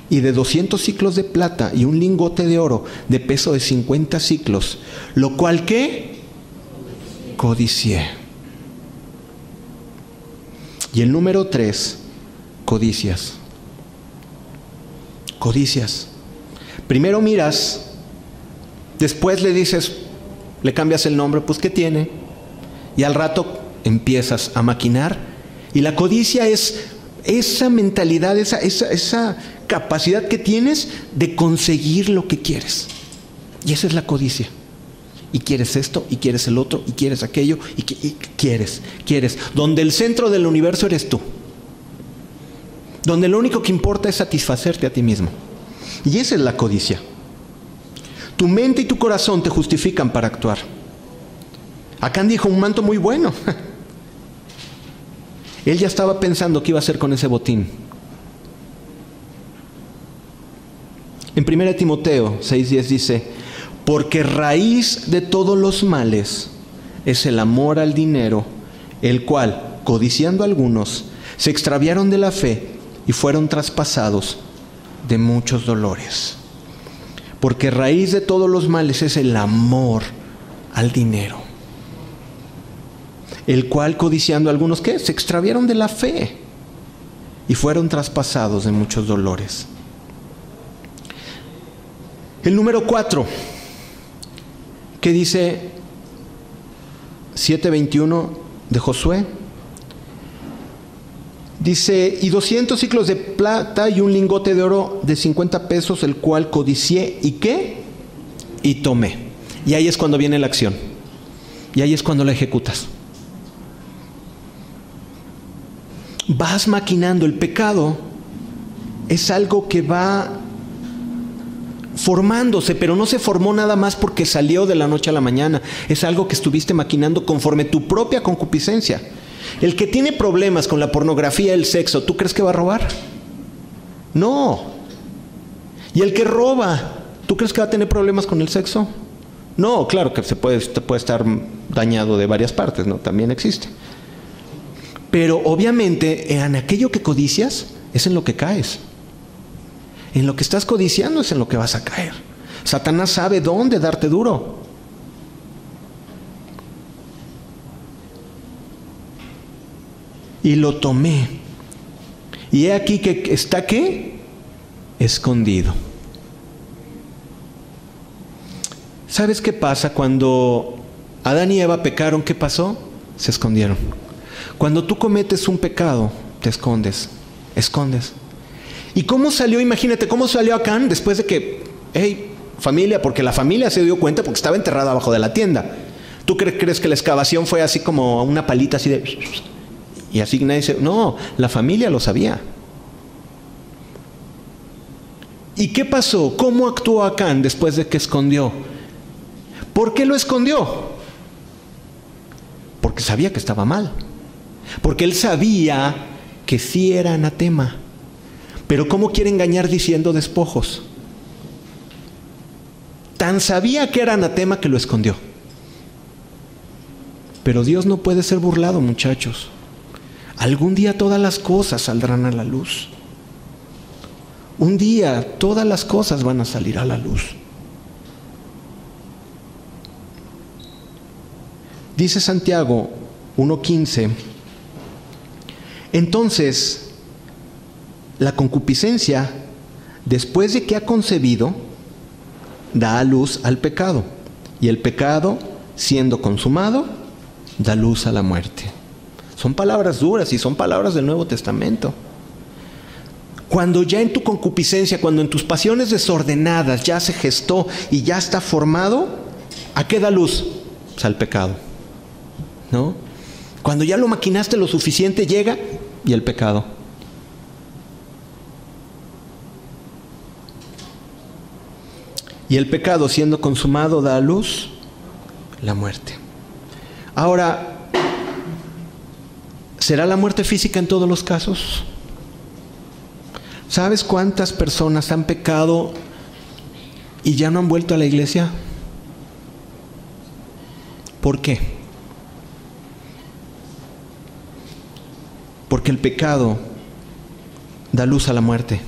Speaker 1: y de 200 ciclos de plata y un lingote de oro de peso de 50 ciclos, lo cual que codicié. Y el número 3 codicias. Codicias. Primero miras, después le dices, le cambias el nombre, pues ¿qué tiene? Y al rato empiezas a maquinar. Y la codicia es esa mentalidad, esa, esa, esa capacidad que tienes de conseguir lo que quieres. Y esa es la codicia. Y quieres esto, y quieres el otro, y quieres aquello, y, y quieres, quieres. Donde el centro del universo eres tú donde lo único que importa es satisfacerte a ti mismo. Y esa es la codicia. Tu mente y tu corazón te justifican para actuar. Acán dijo un manto muy bueno. Él ya estaba pensando qué iba a hacer con ese botín. En 1 Timoteo 6:10 dice, porque raíz de todos los males es el amor al dinero, el cual, codiciando algunos, se extraviaron de la fe y fueron traspasados de muchos dolores. Porque raíz de todos los males es el amor al dinero. El cual codiciando algunos que se extraviaron de la fe y fueron traspasados de muchos dolores. El número cuatro, que dice 7.21 de Josué, Dice, y 200 ciclos de plata y un lingote de oro de 50 pesos, el cual codicié y qué? Y tomé. Y ahí es cuando viene la acción. Y ahí es cuando la ejecutas. Vas maquinando. El pecado es algo que va formándose, pero no se formó nada más porque salió de la noche a la mañana. Es algo que estuviste maquinando conforme tu propia concupiscencia. El que tiene problemas con la pornografía el sexo, ¿tú crees que va a robar? No. ¿Y el que roba, ¿tú crees que va a tener problemas con el sexo? No, claro que se puede, puede estar dañado de varias partes, ¿no? También existe. Pero obviamente en aquello que codicias es en lo que caes. En lo que estás codiciando es en lo que vas a caer. Satanás sabe dónde darte duro. Y lo tomé. Y he aquí que está qué? Escondido. ¿Sabes qué pasa cuando Adán y Eva pecaron? ¿Qué pasó? Se escondieron. Cuando tú cometes un pecado, te escondes, escondes. ¿Y cómo salió? Imagínate, ¿cómo salió Acán después de que, hey, familia, porque la familia se dio cuenta porque estaba enterrada abajo de la tienda. ¿Tú crees que la excavación fue así como una palita así de... Y así nadie dice, no, la familia lo sabía. ¿Y qué pasó? ¿Cómo actuó Acán después de que escondió? ¿Por qué lo escondió? Porque sabía que estaba mal. Porque él sabía que sí era anatema. Pero ¿cómo quiere engañar diciendo despojos? Tan sabía que era anatema que lo escondió. Pero Dios no puede ser burlado, muchachos. Algún día todas las cosas saldrán a la luz. Un día todas las cosas van a salir a la luz. Dice Santiago 1.15, entonces la concupiscencia, después de que ha concebido, da a luz al pecado, y el pecado, siendo consumado, da luz a la muerte. Son palabras duras y son palabras del Nuevo Testamento. Cuando ya en tu concupiscencia, cuando en tus pasiones desordenadas ya se gestó y ya está formado, ¿a qué da luz? Pues al pecado. ¿No? Cuando ya lo maquinaste lo suficiente, llega y el pecado. Y el pecado siendo consumado da a luz la muerte. Ahora, ¿será la muerte física en todos los casos? ¿Sabes cuántas personas han pecado y ya no han vuelto a la iglesia? ¿Por qué? Porque el pecado da luz a la muerte.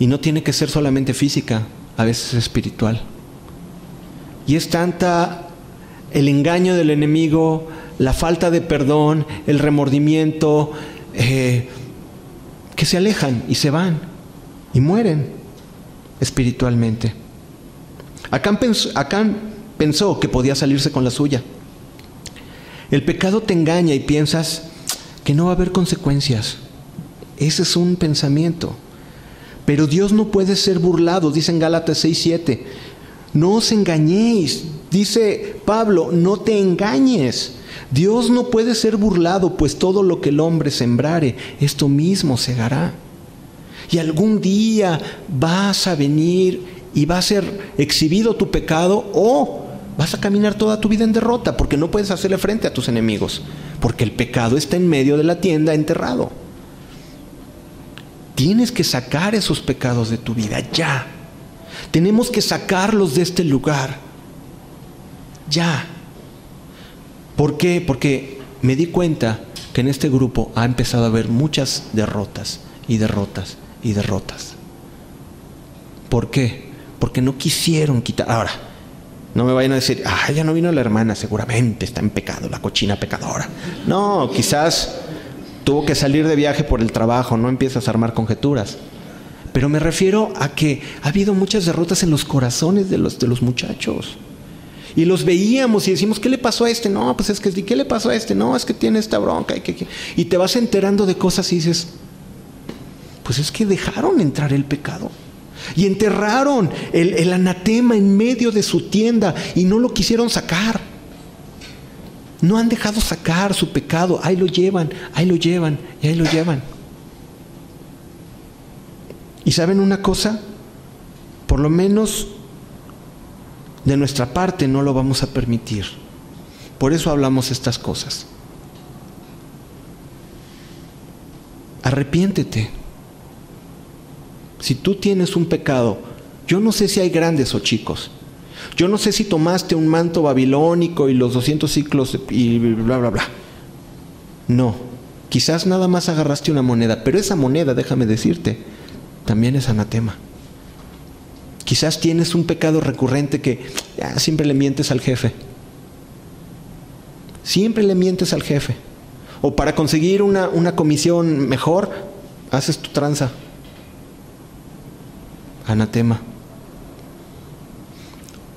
Speaker 1: Y no tiene que ser solamente física, a veces espiritual. Y es tanta el engaño del enemigo, la falta de perdón, el remordimiento, eh, que se alejan y se van y mueren espiritualmente. Acán pensó, que podía salirse con la suya. El pecado te engaña y piensas que no va a haber consecuencias. Ese es un pensamiento. Pero Dios no puede ser burlado, dice en Gálatas 6:7. No os engañéis, dice Pablo, no te engañes. Dios no puede ser burlado, pues todo lo que el hombre sembrare, esto mismo segará. Y algún día vas a venir y va a ser exhibido tu pecado o vas a caminar toda tu vida en derrota porque no puedes hacerle frente a tus enemigos, porque el pecado está en medio de la tienda enterrado. Tienes que sacar esos pecados de tu vida ya. Tenemos que sacarlos de este lugar. Ya. ¿Por qué? Porque me di cuenta que en este grupo ha empezado a haber muchas derrotas y derrotas y derrotas. ¿Por qué? Porque no quisieron quitar. Ahora, no me vayan a decir, ah, ya no vino la hermana, seguramente está en pecado, la cochina pecadora. No, quizás tuvo que salir de viaje por el trabajo, no empiezas a armar conjeturas. Pero me refiero a que ha habido muchas derrotas en los corazones de los, de los muchachos. Y los veíamos y decimos, ¿qué le pasó a este? No, pues es que, ¿qué le pasó a este? No, es que tiene esta bronca. Y, y te vas enterando de cosas y dices, pues es que dejaron entrar el pecado. Y enterraron el, el anatema en medio de su tienda y no lo quisieron sacar. No han dejado sacar su pecado. Ahí lo llevan, ahí lo llevan y ahí lo llevan. ¿Y saben una cosa? Por lo menos de nuestra parte no lo vamos a permitir. Por eso hablamos estas cosas. Arrepiéntete. Si tú tienes un pecado, yo no sé si hay grandes o chicos. Yo no sé si tomaste un manto babilónico y los 200 ciclos y bla, bla, bla. No, quizás nada más agarraste una moneda, pero esa moneda, déjame decirte, también es anatema. Quizás tienes un pecado recurrente que siempre le mientes al jefe. Siempre le mientes al jefe. O para conseguir una, una comisión mejor, haces tu tranza. Anatema.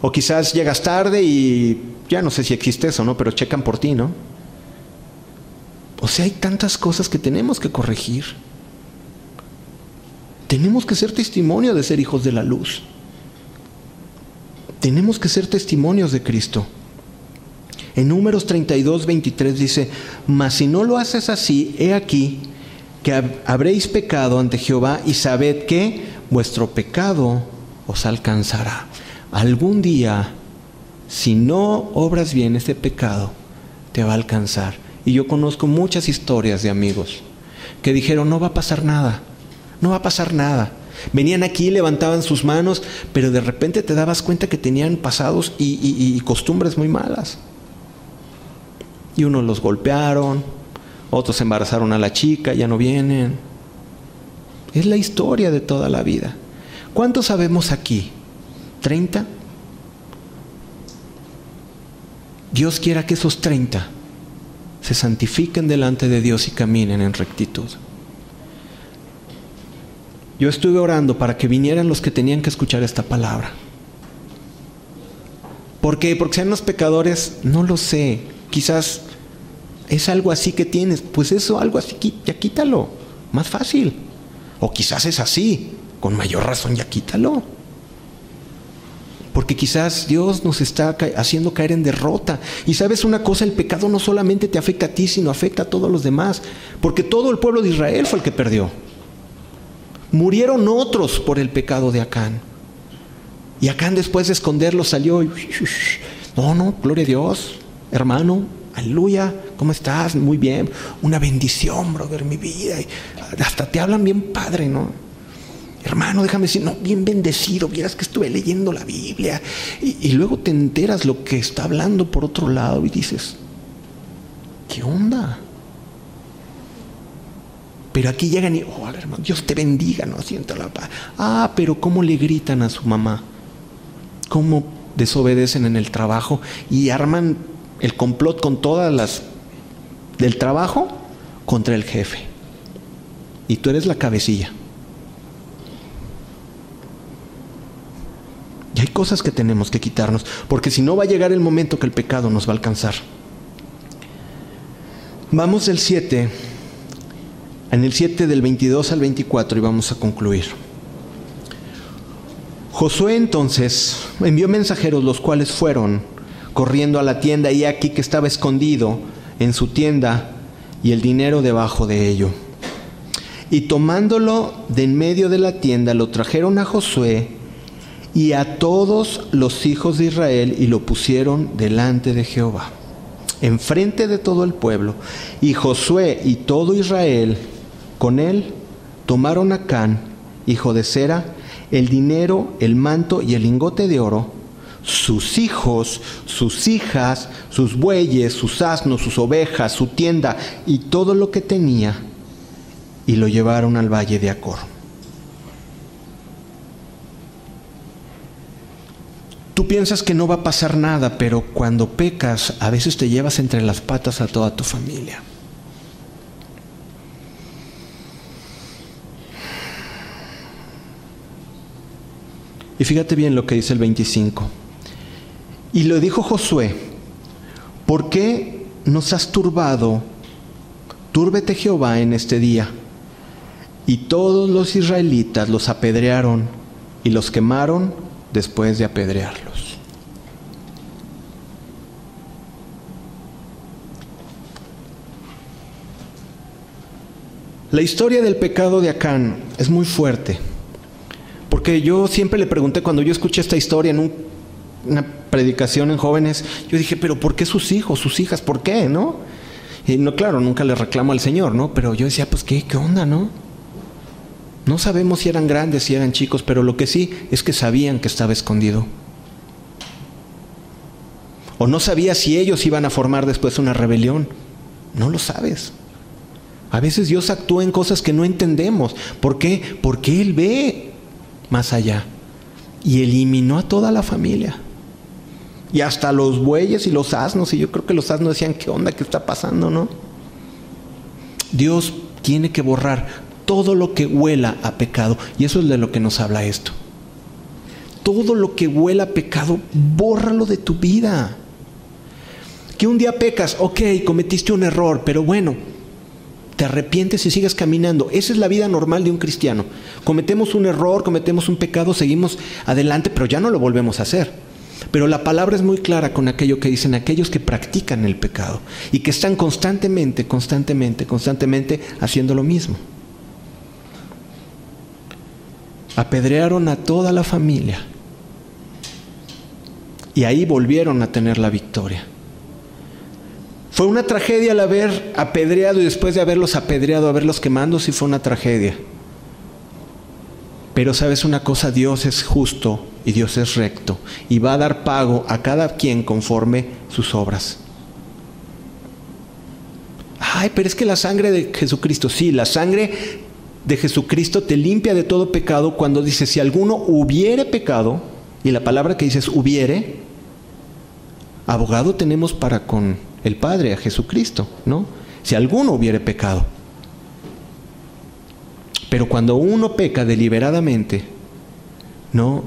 Speaker 1: O quizás llegas tarde y ya no sé si existe eso, ¿no? Pero checan por ti, ¿no? O sea, hay tantas cosas que tenemos que corregir. Tenemos que ser testimonio de ser hijos de la luz. Tenemos que ser testimonios de Cristo. En números 32, 23 dice, mas si no lo haces así, he aquí que habréis pecado ante Jehová y sabed que vuestro pecado os alcanzará. Algún día, si no obras bien ese pecado, te va a alcanzar. Y yo conozco muchas historias de amigos que dijeron, no va a pasar nada, no va a pasar nada. Venían aquí, levantaban sus manos, pero de repente te dabas cuenta que tenían pasados y, costumbres muy malas. Y unos los golpearon, otros embarazaron a la chica, ya no vienen. Es la historia de toda la vida. ¿Cuántos sabemos aquí? ¿30? Dios quiera que esos 30 se santifiquen delante de Dios y caminen en rectitud. Yo estuve orando para que vinieran los que tenían que escuchar esta palabra. ¿Por qué? Porque sean los pecadores, no lo sé. Quizás es algo así que tienes. Pues eso, algo así, ya quítalo. Más fácil. O quizás es así. Con mayor razón, ya quítalo. Porque quizás Dios nos está haciendo caer en derrota. Y sabes una cosa, el pecado no solamente te afecta a ti, sino afecta a todos los demás. Porque todo el pueblo de Israel fue el que perdió. Murieron otros por el pecado de Acán. Y Acán después de esconderlo salió y... No, no, gloria a Dios, hermano, aleluya, ¿cómo estás? Muy bien, una bendición, brother, mi vida. hasta te hablan bien padre, ¿no? Hermano, déjame decir, no, bien bendecido, vieras que estuve leyendo la Biblia. Y, y luego te enteras lo que está hablando por otro lado y dices, ¿qué onda? Pero aquí llegan y, oh, hermano, Dios te bendiga, no siento la paz. Ah, pero ¿cómo le gritan a su mamá? ¿Cómo desobedecen en el trabajo y arman el complot con todas las del trabajo contra el jefe? Y tú eres la cabecilla. Y hay cosas que tenemos que quitarnos, porque si no va a llegar el momento que el pecado nos va a alcanzar. Vamos del 7 en el 7 del 22 al 24 y vamos a concluir. Josué entonces envió mensajeros los cuales fueron corriendo a la tienda y aquí que estaba escondido en su tienda y el dinero debajo de ello. Y tomándolo de en medio de la tienda lo trajeron a Josué y a todos los hijos de Israel y lo pusieron delante de Jehová, enfrente de todo el pueblo. Y Josué y todo Israel con él tomaron a Can, hijo de Sera, el dinero, el manto y el lingote de oro, sus hijos, sus hijas, sus bueyes, sus asnos, sus ovejas, su tienda y todo lo que tenía, y lo llevaron al valle de Acor. Tú piensas que no va a pasar nada, pero cuando pecas, a veces te llevas entre las patas a toda tu familia. Y fíjate bien lo que dice el 25. Y lo dijo Josué, ¿por qué nos has turbado? Túrbete Jehová en este día. Y todos los israelitas los apedrearon y los quemaron después de apedrearlos. La historia del pecado de Acán es muy fuerte. Porque yo siempre le pregunté, cuando yo escuché esta historia en una predicación en jóvenes, yo dije, pero ¿por qué sus hijos, sus hijas? ¿Por qué? ¿No? Y no, claro, nunca le reclamo al Señor, ¿no? Pero yo decía, pues, ¿qué, qué onda, no? No sabemos si eran grandes, si eran chicos, pero lo que sí es que sabían que estaba escondido. O no sabía si ellos iban a formar después una rebelión. No lo sabes. A veces Dios actúa en cosas que no entendemos. ¿Por qué? Porque Él ve más allá. Y eliminó a toda la familia. Y hasta los bueyes y los asnos. Y yo creo que los asnos decían, ¿qué onda? ¿Qué está pasando? ¿No? Dios tiene que borrar todo lo que huela a pecado. Y eso es de lo que nos habla esto. Todo lo que huela a pecado, bórralo de tu vida. Que un día pecas, ok, cometiste un error, pero bueno, te arrepientes y sigues caminando. Esa es la vida normal de un cristiano. Cometemos un error, cometemos un pecado, seguimos adelante, pero ya no lo volvemos a hacer. Pero la palabra es muy clara con aquello que dicen aquellos que practican el pecado y que están constantemente, constantemente, constantemente haciendo lo mismo. Apedrearon a toda la familia y ahí volvieron a tener la victoria. Fue una tragedia el haber apedreado y después de haberlos apedreado, haberlos quemando, sí fue una tragedia. Pero sabes una cosa, Dios es justo y Dios es recto y va a dar pago a cada quien conforme sus obras. Ay, pero es que la sangre de Jesucristo, sí, la sangre de Jesucristo te limpia de todo pecado cuando dice, si alguno hubiere pecado, y la palabra que dices hubiere, Abogado tenemos para con el Padre, a Jesucristo, ¿no? Si alguno hubiere pecado. Pero cuando uno peca deliberadamente, ¿no?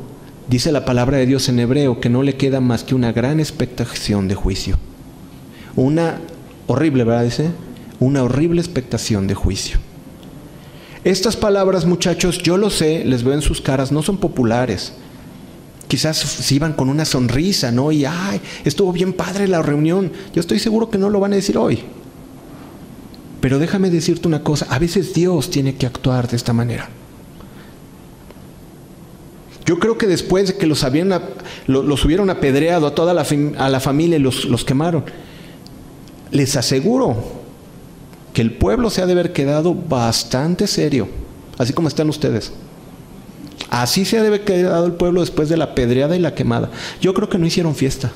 Speaker 1: Dice la palabra de Dios en hebreo que no le queda más que una gran expectación de juicio. Una horrible, ¿verdad? Dice, una horrible expectación de juicio. Estas palabras, muchachos, yo lo sé, les veo en sus caras, no son populares. Quizás se iban con una sonrisa, ¿no? Y, ay, estuvo bien padre la reunión. Yo estoy seguro que no lo van a decir hoy. Pero déjame decirte una cosa, a veces Dios tiene que actuar de esta manera. Yo creo que después de que los, habían, los hubieron apedreado a toda la, a la familia y los, los quemaron, les aseguro que el pueblo se ha de haber quedado bastante serio, así como están ustedes. Así se ha de haber quedado el pueblo después de la apedreada y la quemada. Yo creo que no hicieron fiesta.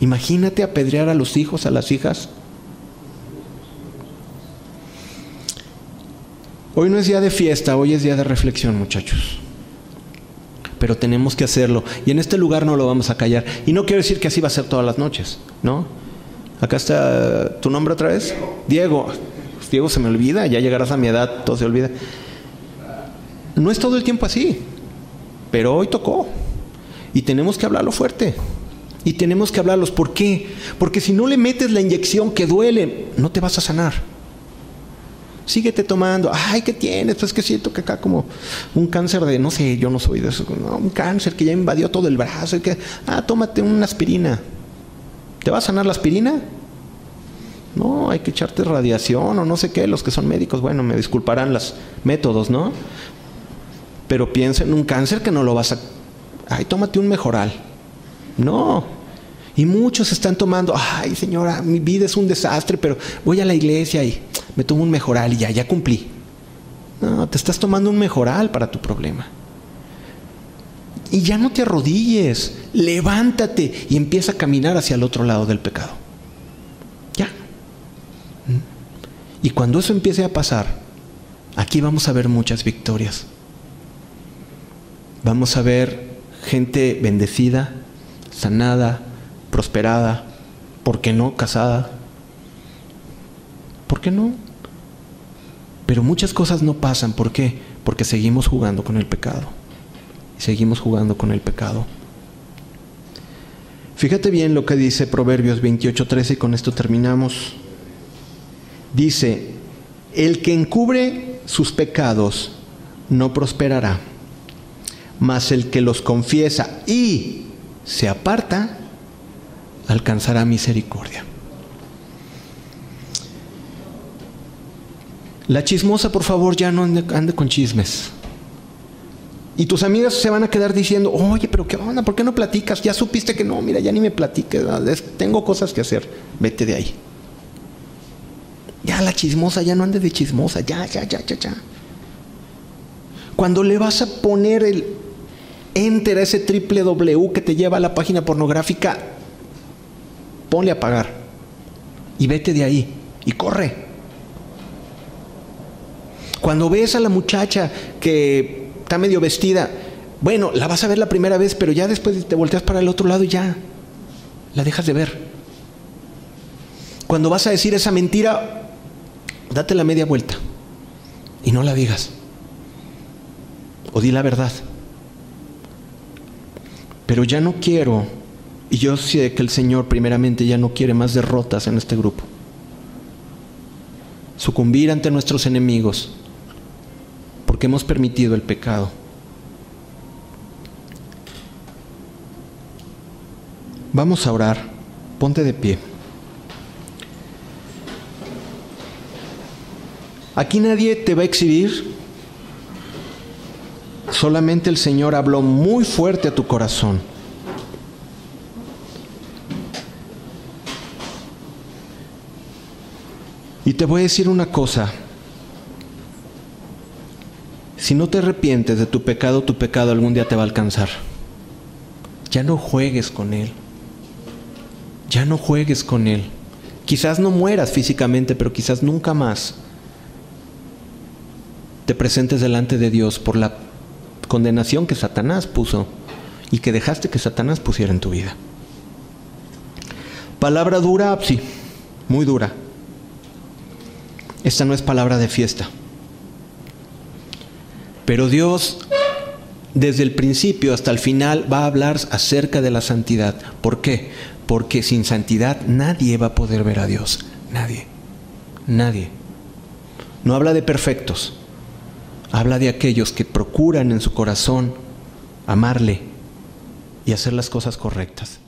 Speaker 1: Imagínate apedrear a los hijos, a las hijas. Hoy no es día de fiesta, hoy es día de reflexión, muchachos. Pero tenemos que hacerlo. Y en este lugar no lo vamos a callar. Y no quiero decir que así va a ser todas las noches, ¿no? Acá está tu nombre otra vez. Diego. Diego se me olvida, ya llegarás a mi edad, todo se olvida. No es todo el tiempo así, pero hoy tocó. Y tenemos que hablarlo fuerte. Y tenemos que hablarlos. ¿Por qué? Porque si no le metes la inyección que duele, no te vas a sanar. Síguete tomando. Ay, ¿qué tienes? Pues que siento que acá como un cáncer de, no sé, yo no soy de eso. un cáncer que ya invadió todo el brazo. ah, tómate una aspirina. ¿Te va a sanar la aspirina? No, hay que echarte radiación o no sé qué. Los que son médicos, bueno, me disculparán los métodos, ¿no? Pero piensa en un cáncer que no lo vas a... Ay, tómate un mejoral. No. Y muchos están tomando, ay señora, mi vida es un desastre, pero voy a la iglesia y me tomo un mejoral y ya, ya cumplí. No, te estás tomando un mejoral para tu problema. Y ya no te arrodilles, levántate y empieza a caminar hacia el otro lado del pecado. Ya. Y cuando eso empiece a pasar, aquí vamos a ver muchas victorias. Vamos a ver gente bendecida, sanada, prosperada, ¿por qué no? Casada. ¿Por qué no? Pero muchas cosas no pasan. ¿Por qué? Porque seguimos jugando con el pecado seguimos jugando con el pecado. Fíjate bien lo que dice Proverbios 28:13 y con esto terminamos. Dice, el que encubre sus pecados no prosperará, mas el que los confiesa y se aparta alcanzará misericordia. La chismosa, por favor, ya no ande, con chismes. Y tus amigas se van a quedar diciendo, oye, pero qué onda, ¿por qué no platicas? Ya supiste que no, mira, ya ni me platiques, tengo cosas que hacer, vete de ahí. Ya la chismosa, ya no andes de chismosa, ya, ya, ya, ya, ya. Cuando le vas a poner el enter a ese triple W que te lleva a la página pornográfica, ponle a pagar y vete de ahí y corre. Cuando ves a la muchacha que está medio vestida. Bueno, la vas a ver la primera vez, pero ya después te volteas para el otro lado y ya la dejas de ver. Cuando vas a decir esa mentira, date la media vuelta y no la digas. O di la verdad. Pero ya no quiero, y yo sé que el Señor primeramente ya no quiere más derrotas en este grupo. Sucumbir ante nuestros enemigos porque hemos permitido el pecado. Vamos a orar. Ponte de pie. Aquí nadie te va a exhibir. Solamente el Señor habló muy fuerte a tu corazón. Y te voy a decir una cosa. Si no te arrepientes de tu pecado, tu pecado algún día te va a alcanzar. Ya no juegues con él. Ya no juegues con él. Quizás no mueras físicamente, pero quizás nunca más te presentes delante de Dios por la condenación que Satanás puso y que dejaste que Satanás pusiera en tu vida. Palabra dura, sí, muy dura. Esta no es palabra de fiesta. Pero Dios, desde el principio hasta el final, va a hablar acerca de la santidad. ¿Por qué? Porque sin santidad nadie va a poder ver a Dios. Nadie. Nadie. No habla de perfectos. Habla de aquellos que procuran en su corazón amarle y hacer las cosas correctas.